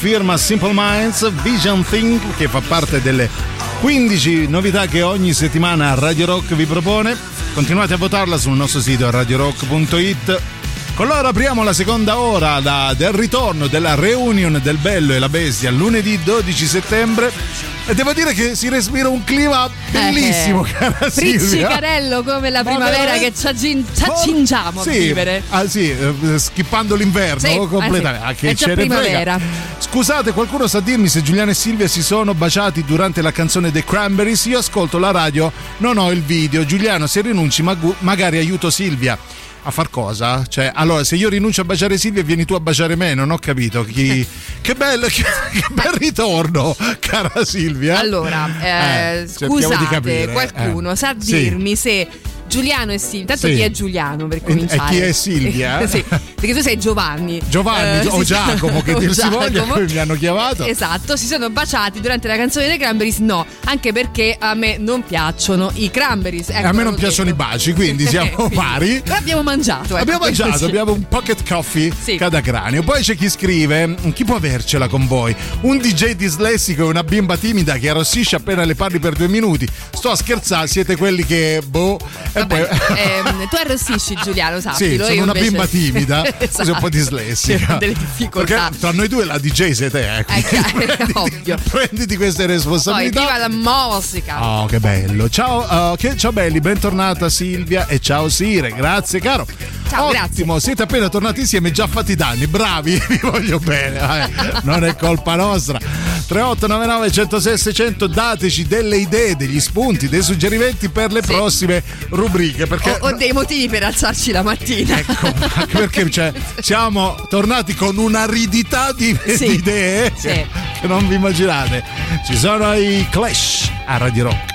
Firma Simple Minds, Vision Thing, che fa parte delle 15 novità che ogni settimana Radio Rock vi propone. Continuate a votarla sul nostro sito radiorock.it. Con loro apriamo la seconda ora da- del ritorno della reunion del Bello e la Bestia lunedì 12 settembre. E devo dire che si respira un clima bellissimo, Eh, cara Silvia. Friccicarello come la Ma primavera che ci accingiamo a Sì, vivere. ah, sì, eh, schippando l'inverno Sì, completamente. ah, sì. Ah, che È già ce ne frega. primavera. Scusate, qualcuno sa dirmi se Giuliano e Silvia si sono baciati durante la canzone The Cranberries? Io ascolto la radio, non ho il video. Giuliano, se rinunci, magu- magari aiuto Silvia. A far cosa? Cioè, allora, se io rinuncio a baciare Silvia, vieni tu a baciare me, non ho capito. Chi... che, bello, che, che bel ritorno, cara Silvia. Allora, eh, Eh, scusate, capire, qualcuno eh. sa Sì. dirmi se Giuliano e Silvia. Tanto Sì. chi è Giuliano per cominciare? e chi è Silvia? sì, perché tu sei Giovanni. Giovanni Eh, o Giacomo che dir si voglia, poi mi hanno chiamato. Esatto, si sono baciati durante la canzone dei Cranberries? No, anche perché a me non piacciono i Cranberries. E a me non piacciono i baci, quindi siamo pari. Però abbiamo mangiato. ecco, Abbiamo mangiato, sì. abbiamo un pocket coffee Sì. cada cranio. Poi c'è chi scrive: Chi può avercela con voi? Un DJ dislessico e una bimba timida che arrossisce appena le parli per due minuti. Sto a scherzare, siete quelli che. Boh. E poi. Ehm, tu arrossisci Giuliano, Sì, sappilo. sono una invece- bimba timida, Esatto. un po' dislessica. Delle difficoltà. Perché tra noi due la DJ sei te, eh, È quindi chiaro, è ovvio. prenditi queste Poi responsabilità. viva la musica. Oh, che bello. Ciao, uh, che- ciao belli, bentornata Silvia e ciao Sire, grazie caro. Ciao, Ottimo, siete appena tornati insieme già fatti i danni, bravi, vi voglio bene, eh, non è colpa nostra. 3899 106 600, dateci delle idee, degli spunti, dei suggerimenti per le prossime rubriche, perché... Ho, ho dei motivi per alzarci la mattina. Ecco, perché cioè, siamo tornati con un'aridità di, Sì. di idee Sì. che non vi immaginate. Ci sono i Clash a Radio Rock.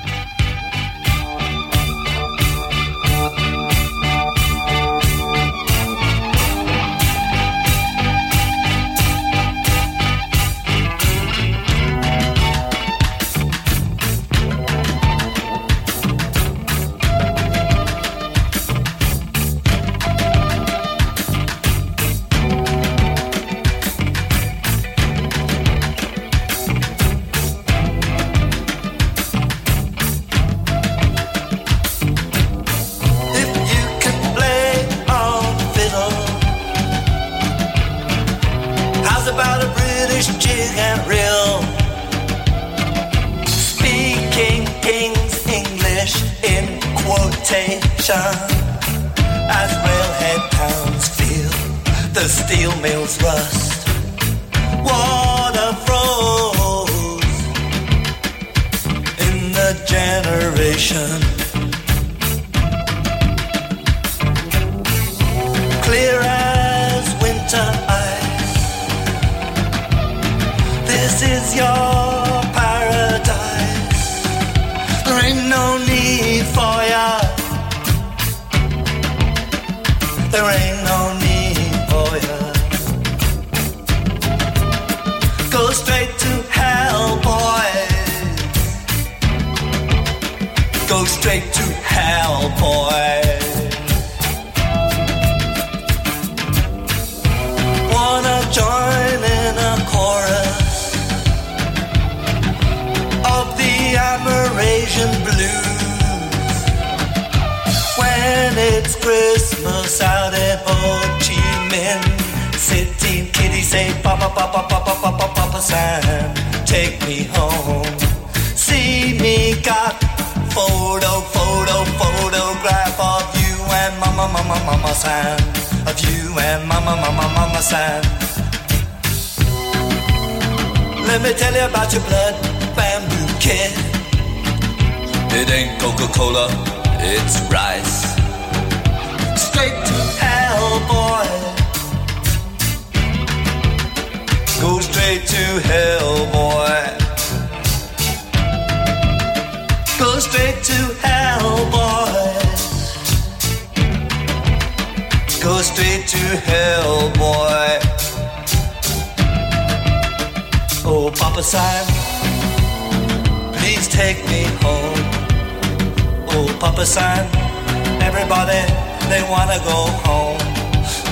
Everybody, they wanna go home.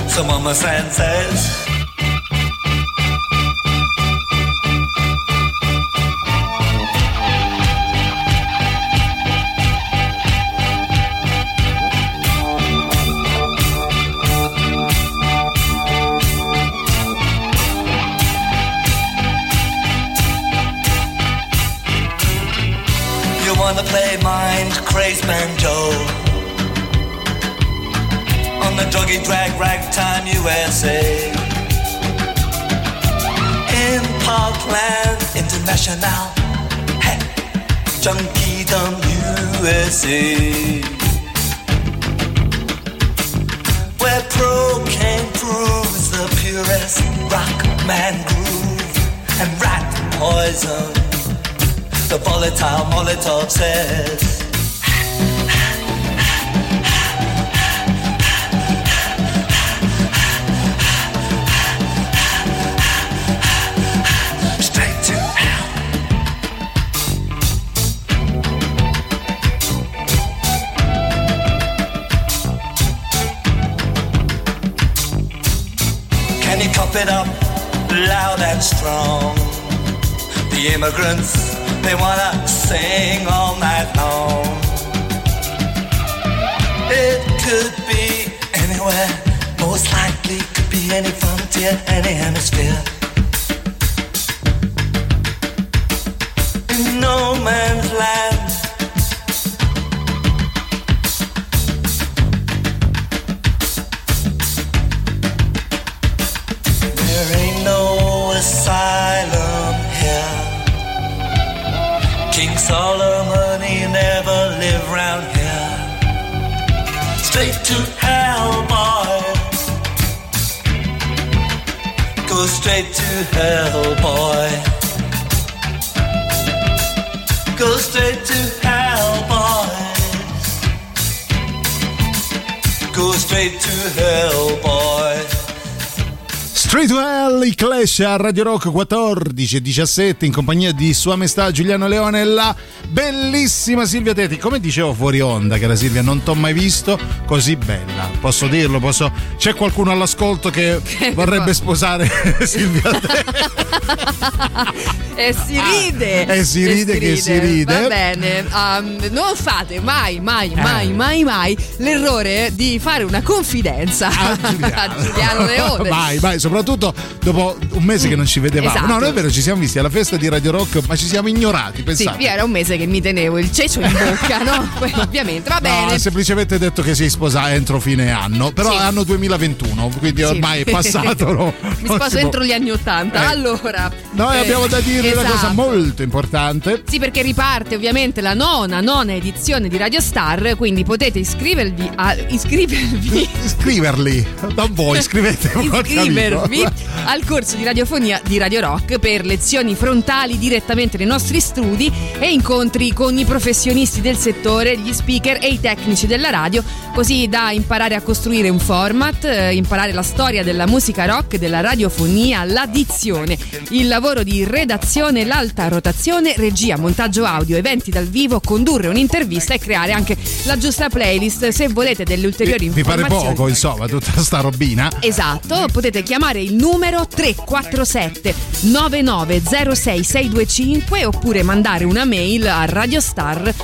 So Mama San says, You wanna play mind crazed banjo the druggy drag ragtime USA in Parkland International, hey, Junkiedom USA, where cocaine proves the purest rock man groove and rat poison. The volatile Molotov says it up loud and strong. The immigrants, they wanna sing all night long. It could be anywhere, most likely could be any frontier, any hemisphere. In no man's land. Hell, boy. Go straight to hell, boys. Go straight to hell, boy. Straight to Hell, i Clash a Radio Rock 14 e 17 in compagnia di Sua Maestà Giuliano Leone e la bellissima Silvia Teti. Come dicevo fuori onda, cara Silvia, non t'ho mai visto così bella. Posso dirlo? Posso... C'è qualcuno all'ascolto che vorrebbe sposare Silvia Teti? E si ride. E si ride che si ride. Va bene. Um, non fate mai, Eh. mai, mai, mai, mai l'errore di fare una confidenza a Giuliano, Leone. Vai, vai, soprattutto dopo un mese che non ci vedevamo. Esatto. No, non è vero, ci siamo visti alla festa di Radio Rock, ma ci siamo ignorati, Sì, pensate. io era un mese che mi tenevo il cecio in bocca, no? Ovviamente, va No, bene. ha semplicemente detto che si sposa entro fine anno, però Sì. è anno 2021, quindi Sì. ormai è passato. no? Mi sposo entro gli anni Ottanta. Eh. Allora, Noi eh, abbiamo da dire una cosa esatto. molto importante. Sì, perché riparte ovviamente la nona, nona edizione di Radio Star, quindi potete iscrivervi a iscrivervi Iscriverli, non voi, scrivete un iscrivervi al corso di radiofonia di Radio Rock per lezioni frontali direttamente nei nostri studi e incontri con i professionisti del settore, gli speaker e i tecnici della radio, così da imparare a costruire un format, eh, imparare la storia della musica rock, della radiofonia, l'addizione, il lavoro di redazione, l'alta rotazione, regia, montaggio audio, eventi dal vivo, condurre un'intervista e creare anche la giusta playlist. Se volete delle ulteriori Mi pare informazioni poco, insomma, tutta sta robina. Esatto, potete chiamare il numero 347 9906625 oppure mandare una mail a radiostar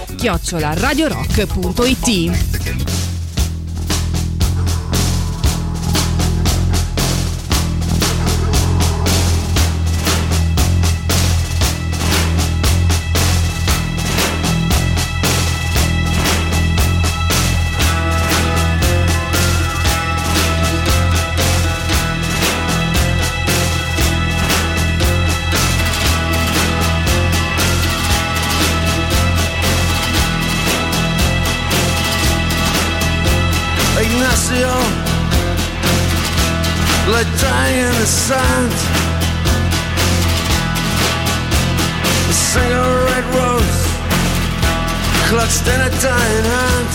clutched in a dying hand.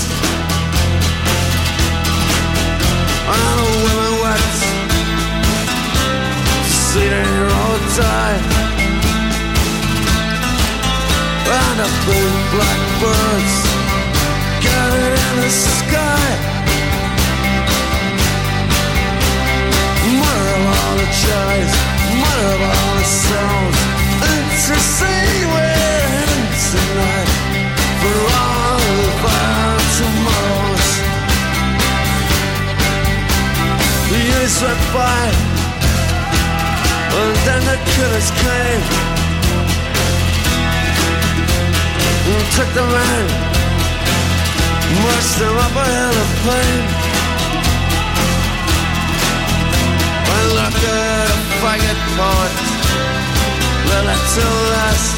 And a woman wept, sitting here all time. And a big blackbirds gathered in the sky. Mother of all the joys, mother of all the songs, and to we're heading tonight Years went by, and then the killers came and took the man, marched them up a hill of pain. And at a faggot poet that's a last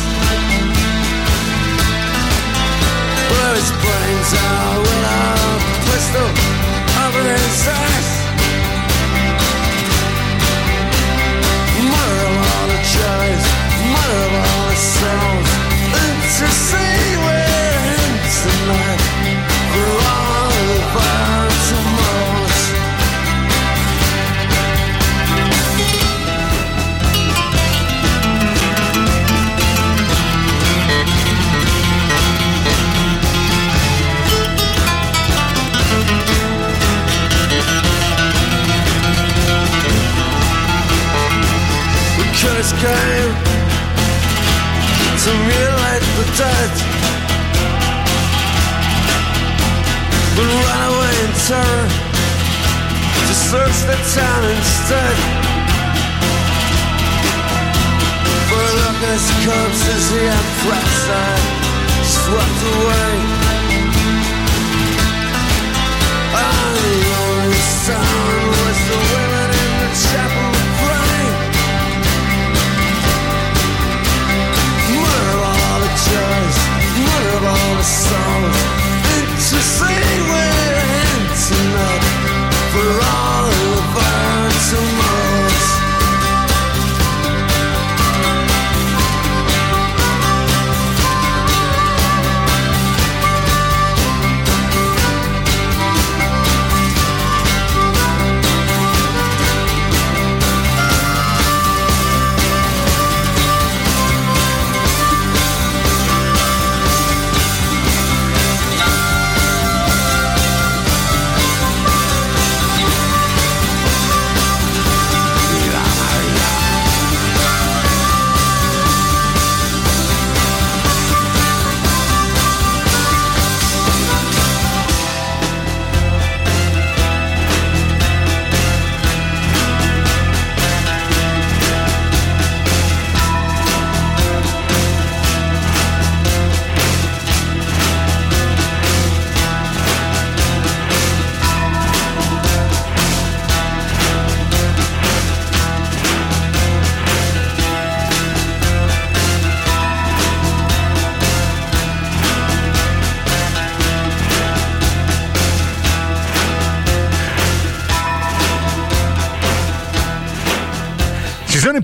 Where his brains are With a pistol over his ass apologize, ourselves into sea we're. Cause came to me the dead But ran away in terror To search the town instead. For darkness comes as the empress I swept away. I'm the only sound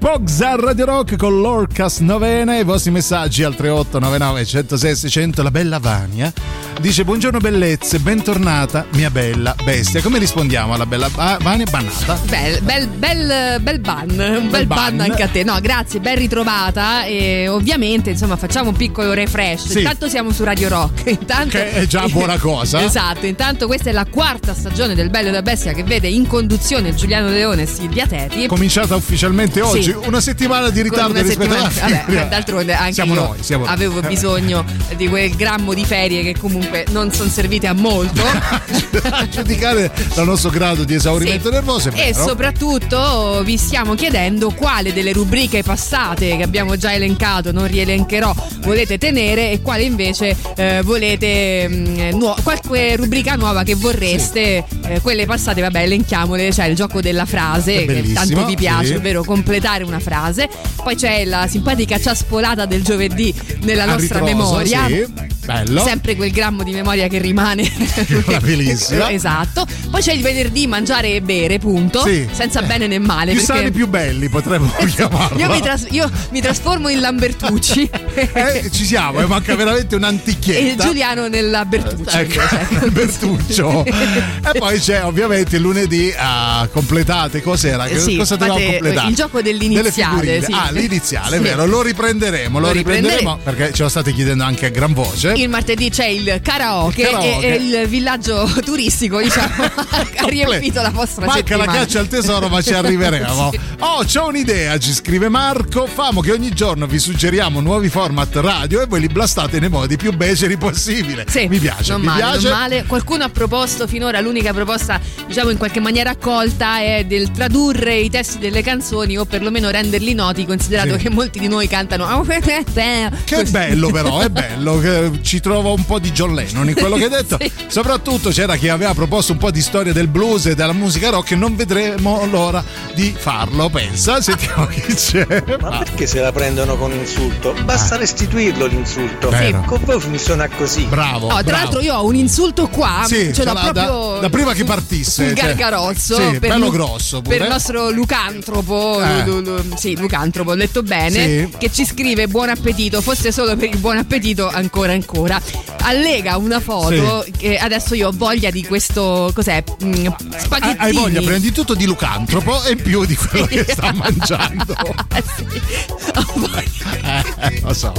Ci sono i Pogs a Radio Rock con l'Orcas Novena e i vostri messaggi al 3899 106 600 la bella Vania dice buongiorno bellezze bentornata mia bella bestia come rispondiamo alla bella Va- Vania bannata Bel, bel, bel, bel ban, un bel, ban. ban. anche a te. No, grazie, ben ritrovata. E ovviamente, insomma, facciamo un piccolo refresh. Sì. Intanto siamo su Radio Rock. Intanto... Che è già buona cosa. esatto, intanto questa è la quarta stagione del Bello e la Bestia che vede in conduzione Giuliano Leone e Silvia Teti. cominciata ufficialmente oggi Sì. una settimana di ritardo una rispetto settimana- Vabbè, d'altronde anche siamo io noi siamo noi. avevo bisogno di quel grammo di ferie che comunque non sono servite a molto. a giudicare dal nostro grado di esaurimento Sì. nervoso E soprattutto vi stiamo chiedendo quale delle rubriche passate che abbiamo già elencato, non rielencherò, volete tenere e quale invece eh, volete mh, nuo- qualche rubrica nuova che vorreste. Eh, quelle passate, vabbè, elenchiamole, c'è il gioco della frase che tanto vi piace, sì. ovvero completare una frase. Poi c'è la simpatica ciaspolata del giovedì nella A nostra ritroso, memoria. sì. bello Sempre quel grammo di memoria che rimane. Bellissima. esatto. Poi c'è il venerdì mangiare e bere, punto. Sì. Senza bene né male. più perché sani più belli potremmo chiamarlo io mi, tras- io mi trasformo in Lambertucci Eh, ci siamo, eh, manca veramente e un'antichietta. Giuliano nella Bertucci. Ecco, invece. il Bertuccio. e poi c'è ovviamente il lunedì a completate. Cos'era? Che- Sì, cosa dovevamo completare? il gioco dell'iniziale, sì. Ah, l'iniziale, Sì. vero. Lo riprenderemo, lo, Lo riprenderemo riprendere- perché ce lo state chiedendo anche a gran voce. Il martedì c'è il karaoke, karaoke. E, il villaggio turistico, diciamo, ha riempito la vostra Manca settimana. la caccia al tesoro, ma ci arriveremo. Sì. Oh, c'ho un'idea, ci scrive Marco. Famo che ogni giorno vi suggeriamo nuovi format radio e voi li blastate nei modi più beceri possibile. Sì, mi piace, non mi male, piace. non male. Qualcuno ha proposto finora l'unica proposta, diciamo in qualche maniera accolta, è del tradurre i testi delle canzoni o perlomeno renderli noti, considerato Sì. che molti di noi cantano. Che bello però, è bello, che ci trovo un po' di John Lennon in quello che hai detto. Sì. Soprattutto c'era chi aveva proposto un po' di storia del blues e della musica rock e non vedremo l'ora di farlo. Pensa, sentiamo chi c'è. Ma perché se la prendono con insulto? Basta restituirlo l'insulto. Vero. Con voi funziona così. Bravo. No, tra bravo. l'altro io ho un insulto qua, Sì, ce ce l'ho l'ha da- proprio da prima che partisse, sul cioè. gargarozzo Sì, per bello Lu- grosso pure. per il nostro Lucantropo, Eh. Lu- Lu- Lu- sì, Lucantropo, ho letto bene, Sì. che ci scrive buon appetito, fosse solo per il buon appetito ancora ancora. ancora. Allega una foto che adesso io ho voglia di questo cos'è? Mm, spaghettini. Hai voglia prima di tutto di lucantropo e più di quello che sta mangiando. Eh, lo so,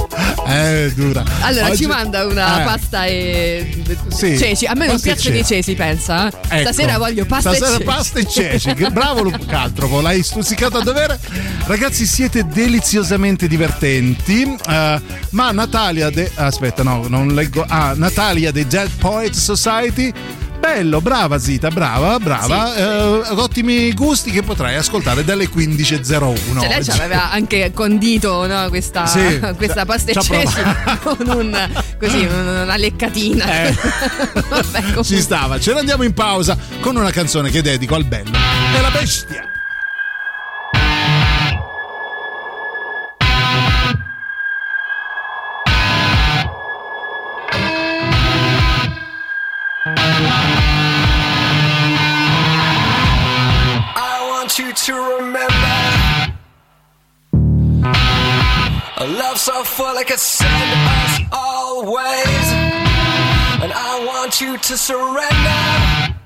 è dura. Allora Oggi- ci manda una Eh, pasta e Sì, ceci. A me non pasta e piacciono i ceci. pensa. eh? Ecco, Stasera voglio pasta stasera e ceci. pasta e ceci. Che Bravo Lucantropo, l'hai stuzzicato a dovere. Ragazzi, siete deliziosamente divertenti. eh, ma Natalia de. Aspetta, no, non leggo. Ah, Natalia dei Dead Poets Society. Bello, brava Zita, brava, brava. eh, ottimi gusti che potrai ascoltare dalle 15.01. Cioè, lei ci aveva anche condito no, questa, Sì, questa con un, così, un- una leccatina. Eh. Vabbè. Ci stava. Ce ne andiamo in pausa con una canzone che dedico al bello. È la bestia. Love so full it could send us always. And I want you to surrender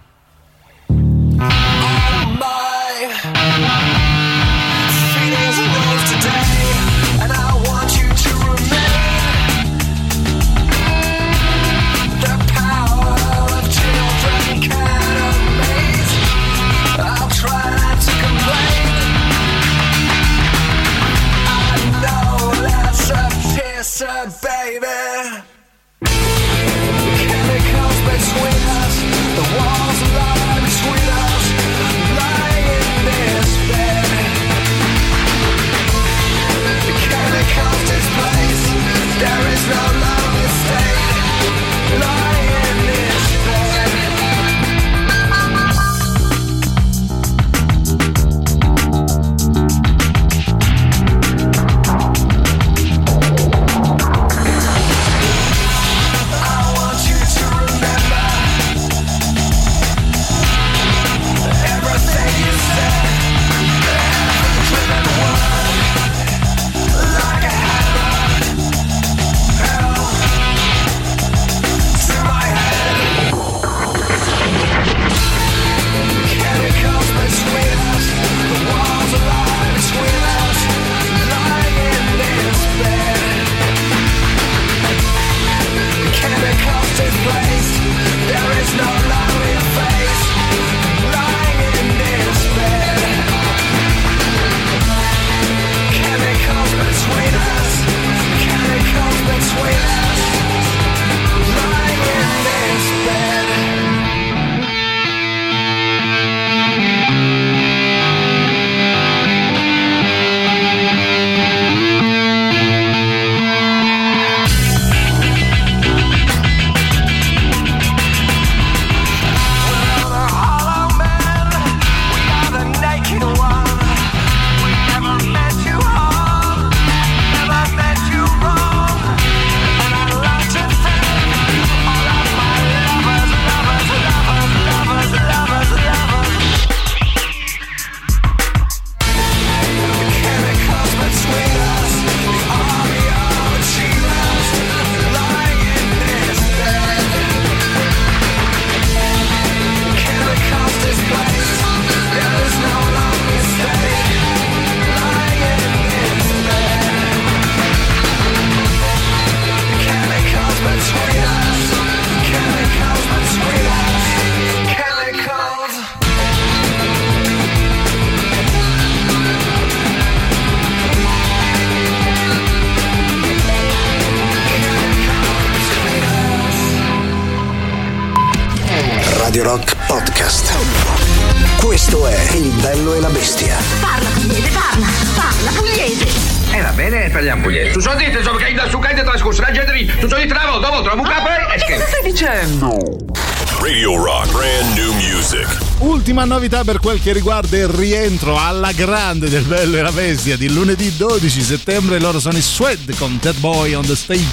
novità per quel che riguarda il rientro alla grande del Bello e la Bestia di lunedì 12 settembre. Loro sono i Swed con Dead Boy on the Stage.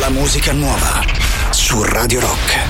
La musica nuova su Radio Rock.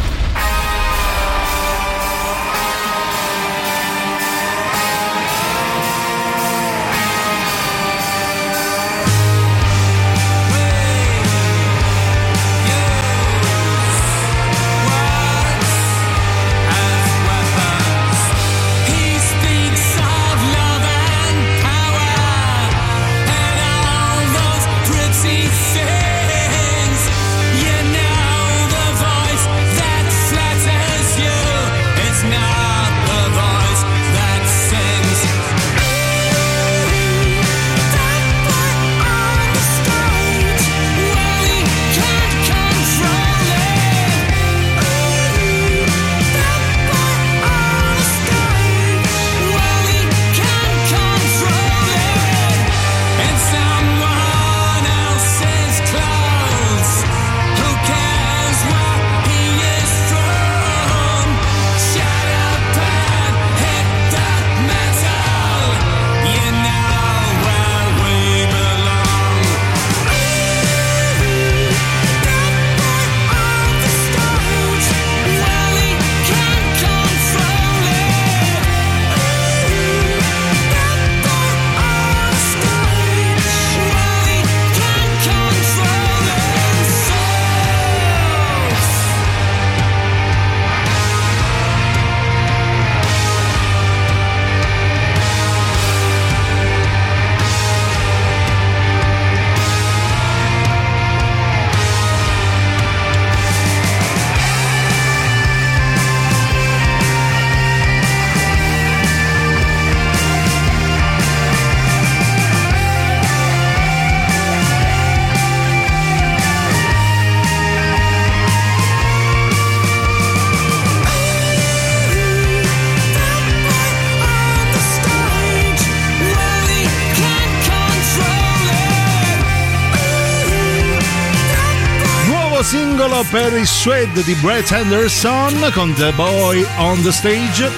Per i Suede di Brett Anderson con The Boy on the Stage.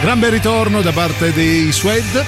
Gran bel ritorno da parte dei Suede.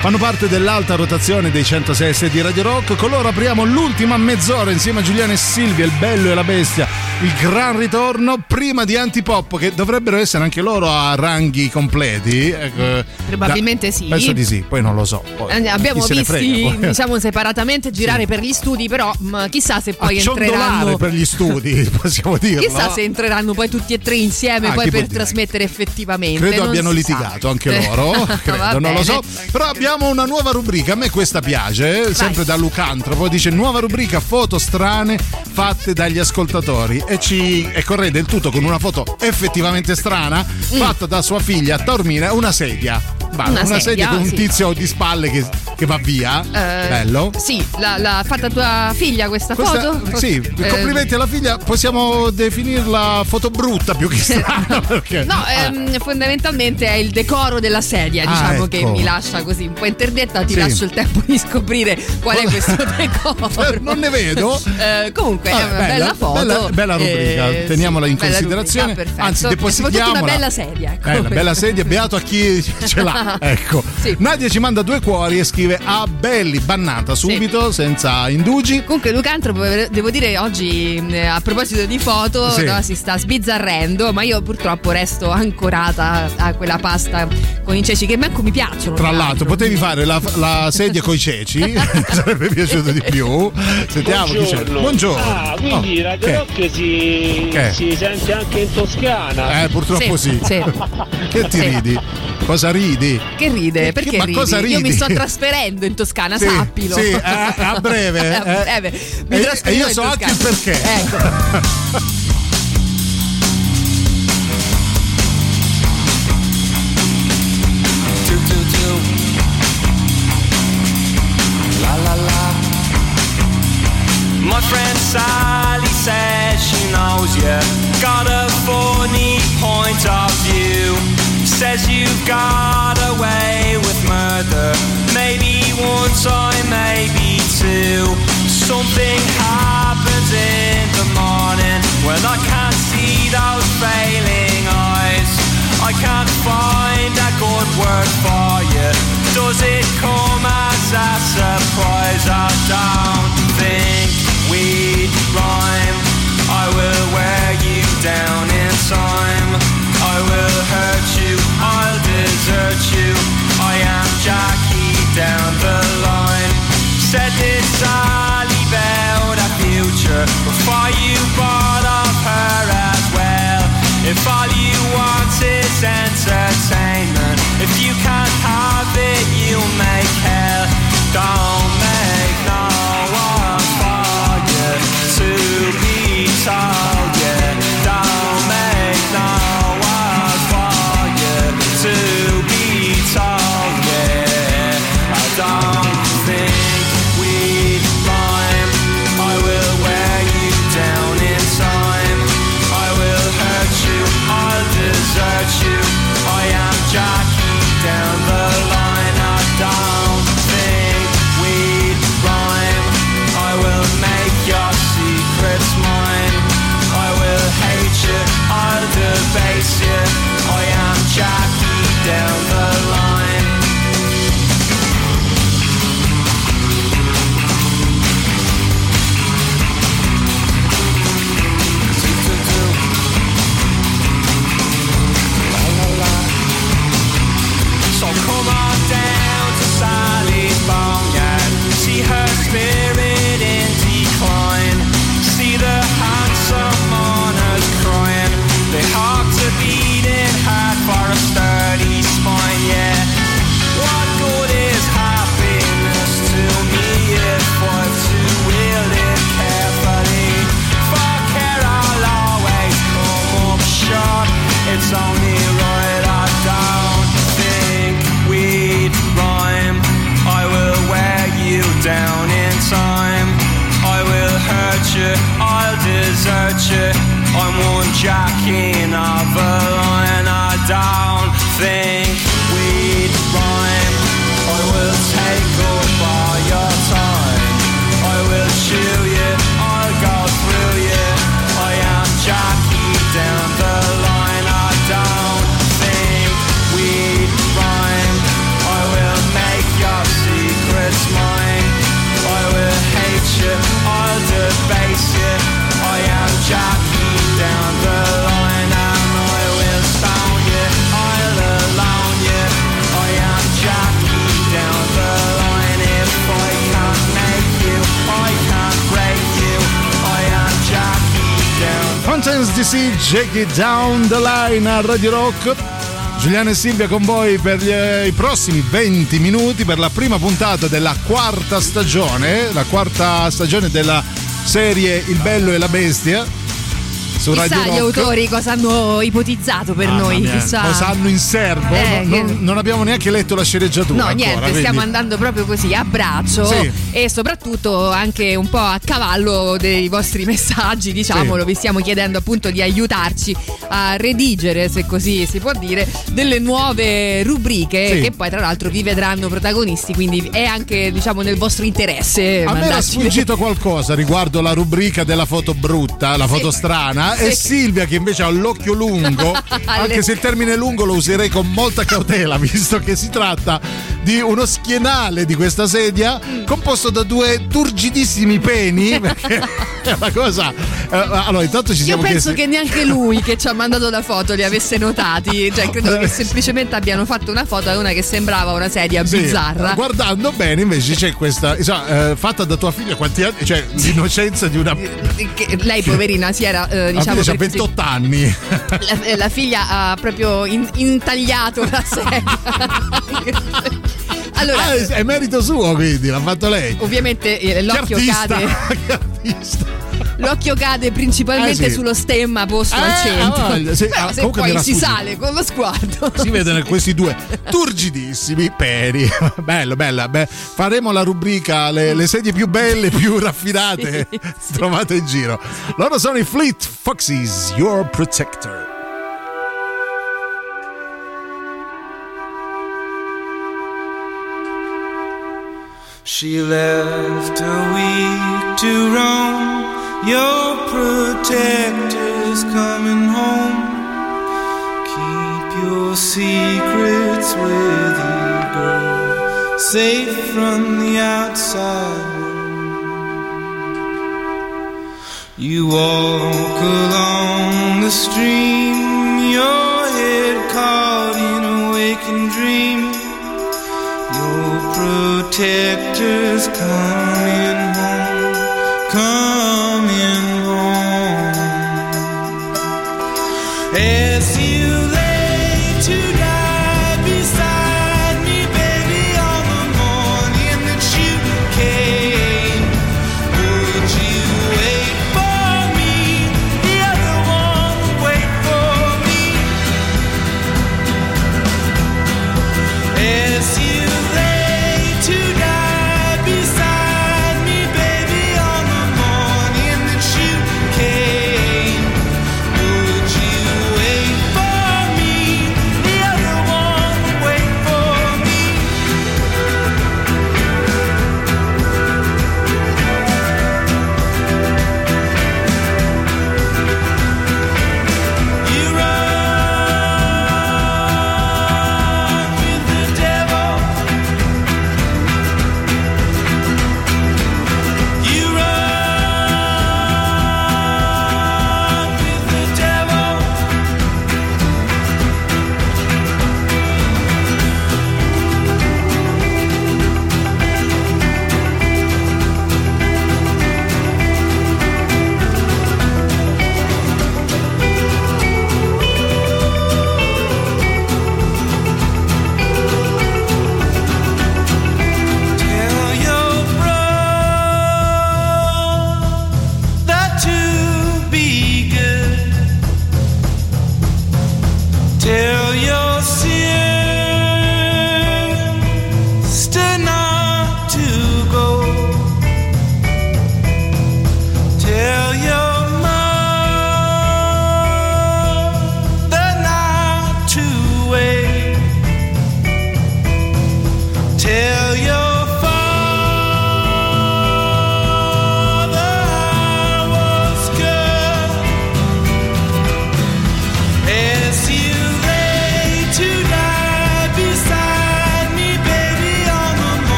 Fanno parte dell'alta rotazione dei 106 di Radio Rock. Con loro apriamo l'ultima mezz'ora insieme a Giuliano e Silvia, il bello e la bestia. Il gran ritorno prima di Antipop, che dovrebbero essere anche loro a ranghi completi. Ecco, Probabilmente da- sì. Penso di sì, poi non lo so. Poi, Eh, Abbiamo poi. diciamo separatamente girare per gli studi, però mh, chissà se poi entreranno. per gli studi, possiamo dirlo. Chissà se entreranno poi tutti e tre insieme Ah, poi per trasmettere effettivamente. Credo non abbiano si sa. litigato anche loro, credo, non lo so. Però abbiamo una nuova rubrica, a me questa piace, eh, sempre da Lucantropo, dice nuova rubrica foto strane fatte dagli ascoltatori e ci e correde il tutto con una foto effettivamente strana fatta da sua figlia a Taormina, una sedia. Mm. Una una, sedia, sedia, con un sì. tizio di spalle che, che va via. Eh, Bello. Sì, l'ha, l'ha fatta tua figlia questa, Questa- foto? sì, Eh, complimenti alla figlia, possiamo definirla foto brutta più che strana perché No, ehm, fondamentalmente è il decoro della sedia, Ah, diciamo ecco. che mi lascia così un po' interdetta, ti Sì. lascio il tempo di scoprire qual è questo decoro. non ne vedo. Eh, comunque è Vabbè, una bella, bella, foto. bella- bella rubrica, Eh, teniamola in bella considerazione. rubrica. Anzi, depositiamola. una bella sedia. ecco. Bella, bella sedia, beato a chi ce l'ha. Ecco. Nadia ci manda due cuori e scrive a belli, bannata subito, senza indugi. Comunque Lucantropo, devo dire oggi eh, a proposito di foto Sì. no, si sta sbizzarrendo, ma io purtroppo resto ancorata a quella pasta con i ceci che manco mi piacciono. Tra l'altro, potevi fare la, la sedia coi ceci, mi sarebbe piaciuto di più. Sentiamo chi c'è. Buongiorno. Ah, quindi Oh, Radio che? Rock si, Che? si sente anche in Toscana. Eh, purtroppo sì. Sì. Che ti Sì. ridi? Cosa ridi? Che ride? Che- Perché ma ridi? cosa Io mi ridi? sto trasferendo in Toscana, Sì, sappilo. sì, eh, a breve, eh. Eh, beh, mi E- e io so anche il perché. Ecco. My friend Sally says she knows you. Says you've got away with murder. Maybe one time, maybe two. Something happens in the morning when I can't see those failing eyes. I can't find a good word for you. Does it come as a surprise? I don't think we'd rhyme. I will wear you down in time. Desert you. I am Jackie down the line. Said this Ali about a future before you bought of her as well. If all you want is entertainment, if you can't have it, you'll make hell. Don't make no one for you to be told. Time. I will hurt you, I'll desert you. I'm one jack in of a line. I don't think we'd rhyme. I will take Fountains DC, Shake It Down the Line a Radio Rock. Giuliano e Silvia con voi per gli- eh, i prossimi 20 minuti per la prima puntata della quarta stagione, la quarta stagione della serie Il Bello e la Bestia. Su Radio Chissà gli Rock. autori cosa hanno ipotizzato per Mamma noi, mia, chissà. Cosa hanno in serbo? Eh, non, che- non abbiamo neanche letto la sceneggiatura. No, ancora, niente, quindi- stiamo andando proprio così a braccio Sì. e soprattutto anche un po' a cavallo dei vostri messaggi, diciamolo, Sì. vi stiamo chiedendo appunto di aiutarci a redigere, se così si può dire, delle nuove rubriche Sì. che poi tra l'altro vi vedranno protagonisti, quindi è anche diciamo nel vostro interesse. A me era sfuggito qualcosa riguardo la rubrica della foto brutta, la foto strana, e Sì. Silvia che invece ha l'occhio lungo, anche se il termine lungo lo userei con molta cautela, visto che si tratta di uno schienale di questa sedia composto da due turgidissimi peni, perché è una cosa... eh, allora, intanto ci Io siamo penso chiesti... che neanche lui che ci ha mandato la foto li avesse notati, cioè credo che semplicemente abbiano fatto una foto a una che sembrava una sedia Sì, bizzarra. guardando bene invece c'è questa insomma, eh, fatta da tua figlia quanti anni cioè l'innocenza di una Che lei poverina si era eh, la diciamo ha per così- 28 anni la, eh, la figlia ha proprio in- intagliato la sedia. allora, Ah, è, merito suo quindi l'ha fatto lei ovviamente eh, l'occhio cade. che artista. L'occhio cade principalmente Eh, sì. sullo stemma posto Eh, al centro. ah, sì, Però ah, se comunque mi poi si sfuggito. sale con lo sguardo. si vedono questi due turgidissimi peri bello bella beh, faremo la rubrica le, le sedie più belle più raffinate trovate in giro loro sono i Fleet Foxes Your Protector She left a week to roam. Your protector's coming home. Keep your secrets with you, girl. Safe from the outside. You walk along the stream, your head caught in a waking dream. Your protector's coming home, coming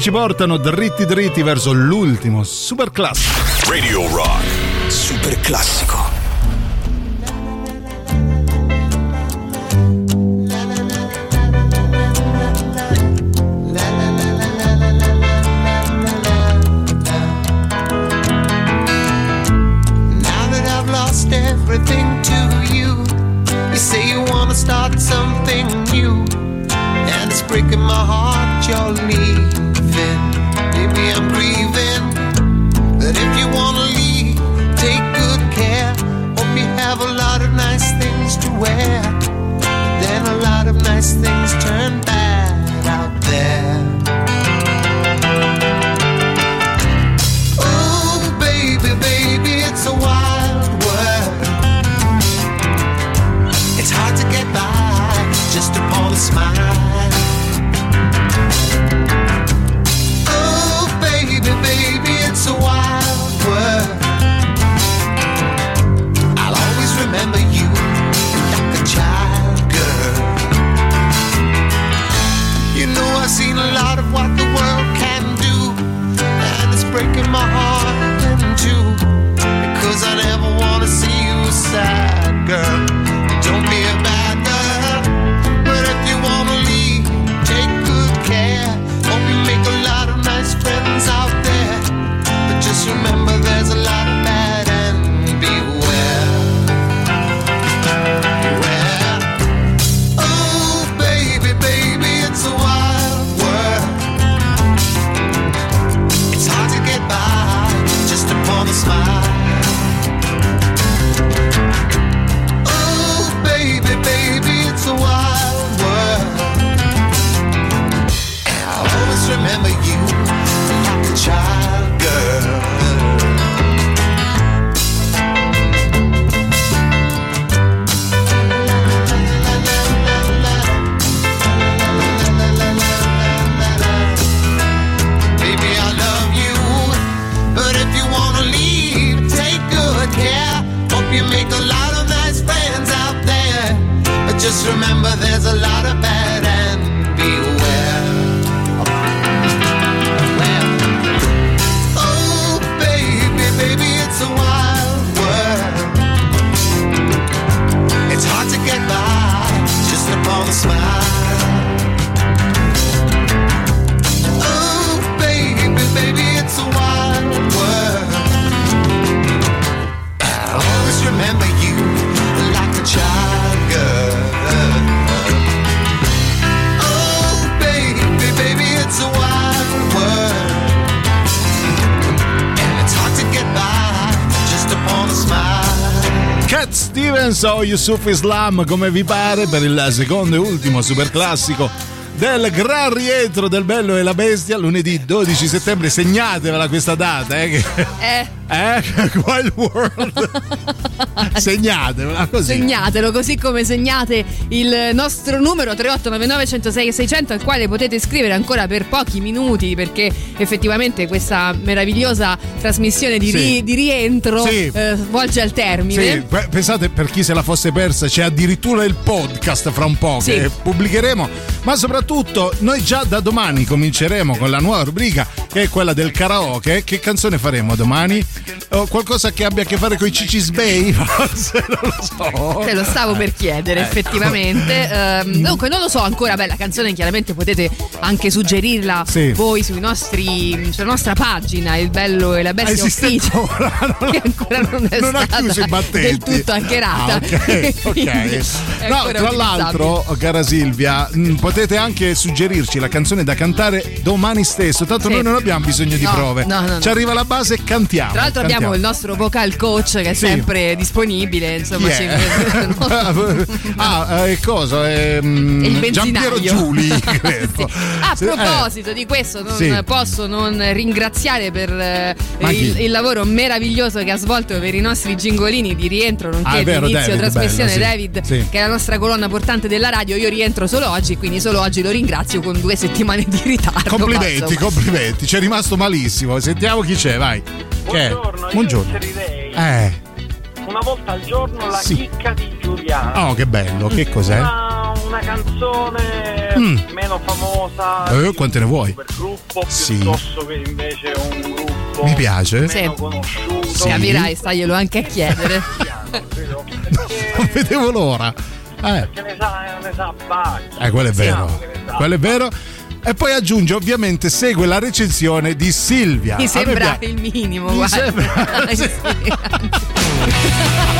ci portano dritti dritti verso l'ultimo super classico. Radio Rock. Super classico. Stevens o Yusuf Islam, come vi pare, per il secondo e ultimo super classico del gran rientro del Bello e la Bestia, lunedì 12 settembre. Segnatevela questa data, eh? che- Eh. Eh? Wild World. Segnatevela così. Segnatelo così come segnate il nostro numero 3899 106 600 al quale potete scrivere ancora per pochi minuti perché effettivamente questa meravigliosa trasmissione di, Sì. ri- di rientro Sì. eh, volge al termine. Sì, pe- pensate per chi se la fosse persa, c'è addirittura il podcast fra un po' che pubblicheremo, ma soprattutto noi già da domani cominceremo con la nuova rubrica che è quella del karaoke. Che canzone faremo domani? O qualcosa che abbia a che fare con i Cicis Bay? Forse non lo so. Te lo stavo per chiedere, Ecco. effettivamente. Ehm, dunque, non lo so ancora. Beh, la canzone chiaramente potete anche suggerirla Sì. voi sui nostri, sulla nostra pagina, Il Bello e la Bestia esiste Official. che ancora non è non ha stata chiuso i battenti. del tutto hackerata. Ah, ok, ok. Quindi è No, ancora tra l'altro, cara Silvia, mh, potete anche suggerirci la canzone da cantare domani stesso. Tanto Sì. noi non abbiamo bisogno di No, prove. no, no, no. Ci arriva la base e cantiamo. Tra l'altro cantiamo. abbiamo il nostro vocal coach che è Sì. sempre disponibile, insomma, Chi ci- è? ah, eh, cosa? Ehm. Giampiero Giuli, credo. A Sì, eh. proposito di questo, non Sì. posso non ringraziare per eh, il, il lavoro meraviglioso che ha svolto per i nostri gingolini di rientro, nonché Ah, vero, di inizio David, trasmissione bello, sì. David, Sì. che è la nostra colonna portante della radio. Io rientro solo oggi, quindi solo oggi lo ringrazio con due settimane di ritardo. Complimenti, ma complimenti. Ci è rimasto malissimo. Sentiamo chi c'è, vai. Che? Buongiorno, io Buongiorno. Eh. Una volta al giorno la Sì. chicca di Giuliano. Oh, che bello. Che cos'è? Una, una canzone Mm. meno famosa, Eh, quante ne vuoi? per gruppo, Sì. piuttosto che invece un gruppo Mi piace. meno Sì. conosciuto. Sì. Capirai, staglielo anche a chiedere. Non vedevo l'ora. Eh, Che ne sa, ne sa Bacchi. eh, quello è vero. Quello è vero. E poi aggiunge, ovviamente, segue la recensione di Silvia. Mi sembra il minimo, Mi guarda. sembra- Sì.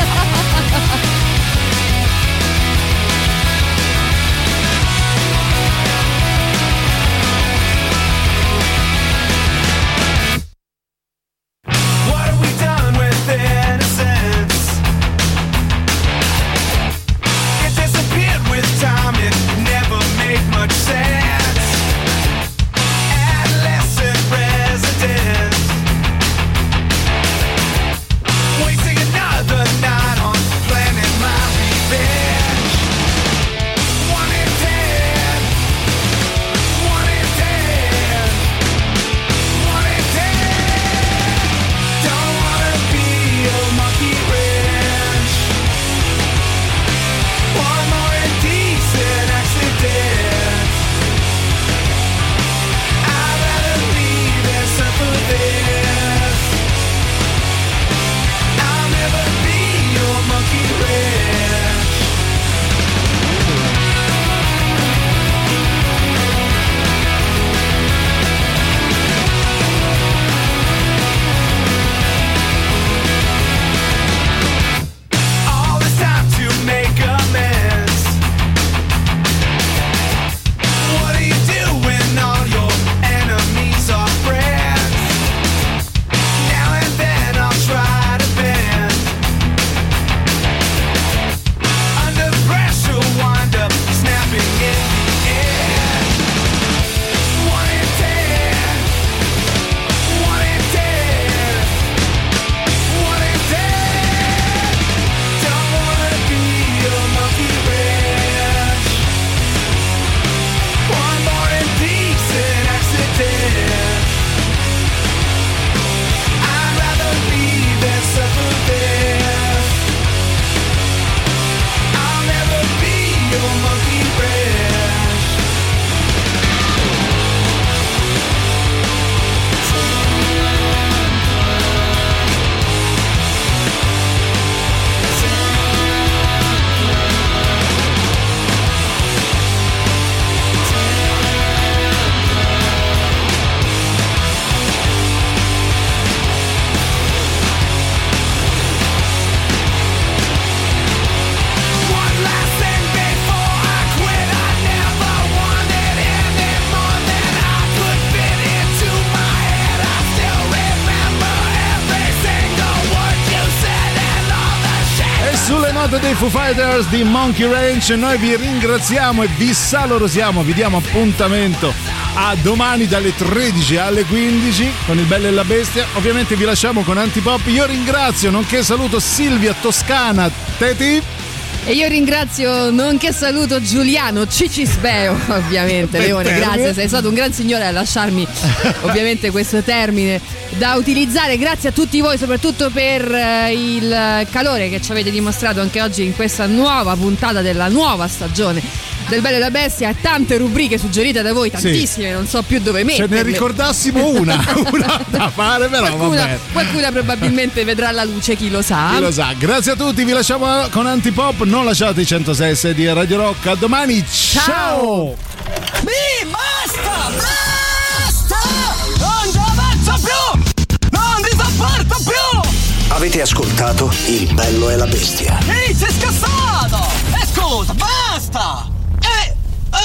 Fighters di Monkey Ranch noi vi ringraziamo e vi salorosiamo, vi diamo appuntamento a domani dalle 13 alle 15 con il Bello e la Bestia. Ovviamente vi lasciamo con Antipop. Io ringrazio, nonché saluto Silvia Toscana Teti. E io ringrazio, nonché saluto Giuliano Cicisbeo, ovviamente. Bel Leone, termine. grazie, sei stato un gran signore a lasciarmi ovviamente questo termine da utilizzare. Grazie a tutti voi, soprattutto per eh, il calore che ci avete dimostrato anche oggi in questa nuova puntata della nuova stagione del Bello e la Bestia. Tante rubriche suggerite da voi, tantissime, non so più dove Se metterle. ne ricordassimo una, una da fare, però va Qualcuna, bene. qualcuna probabilmente vedrà la luce, chi lo sa. Chi lo sa. Grazie a tutti, vi lasciamo con Antipop. Non lasciate i 106 e di Radio Rock. A domani, ciao. Mi basta! Basta! Non ci avanzo più! Non sopporto più! Avete ascoltato Il bello e la bestia. Ehi, sei scassato! E scusa, basta!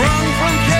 Run from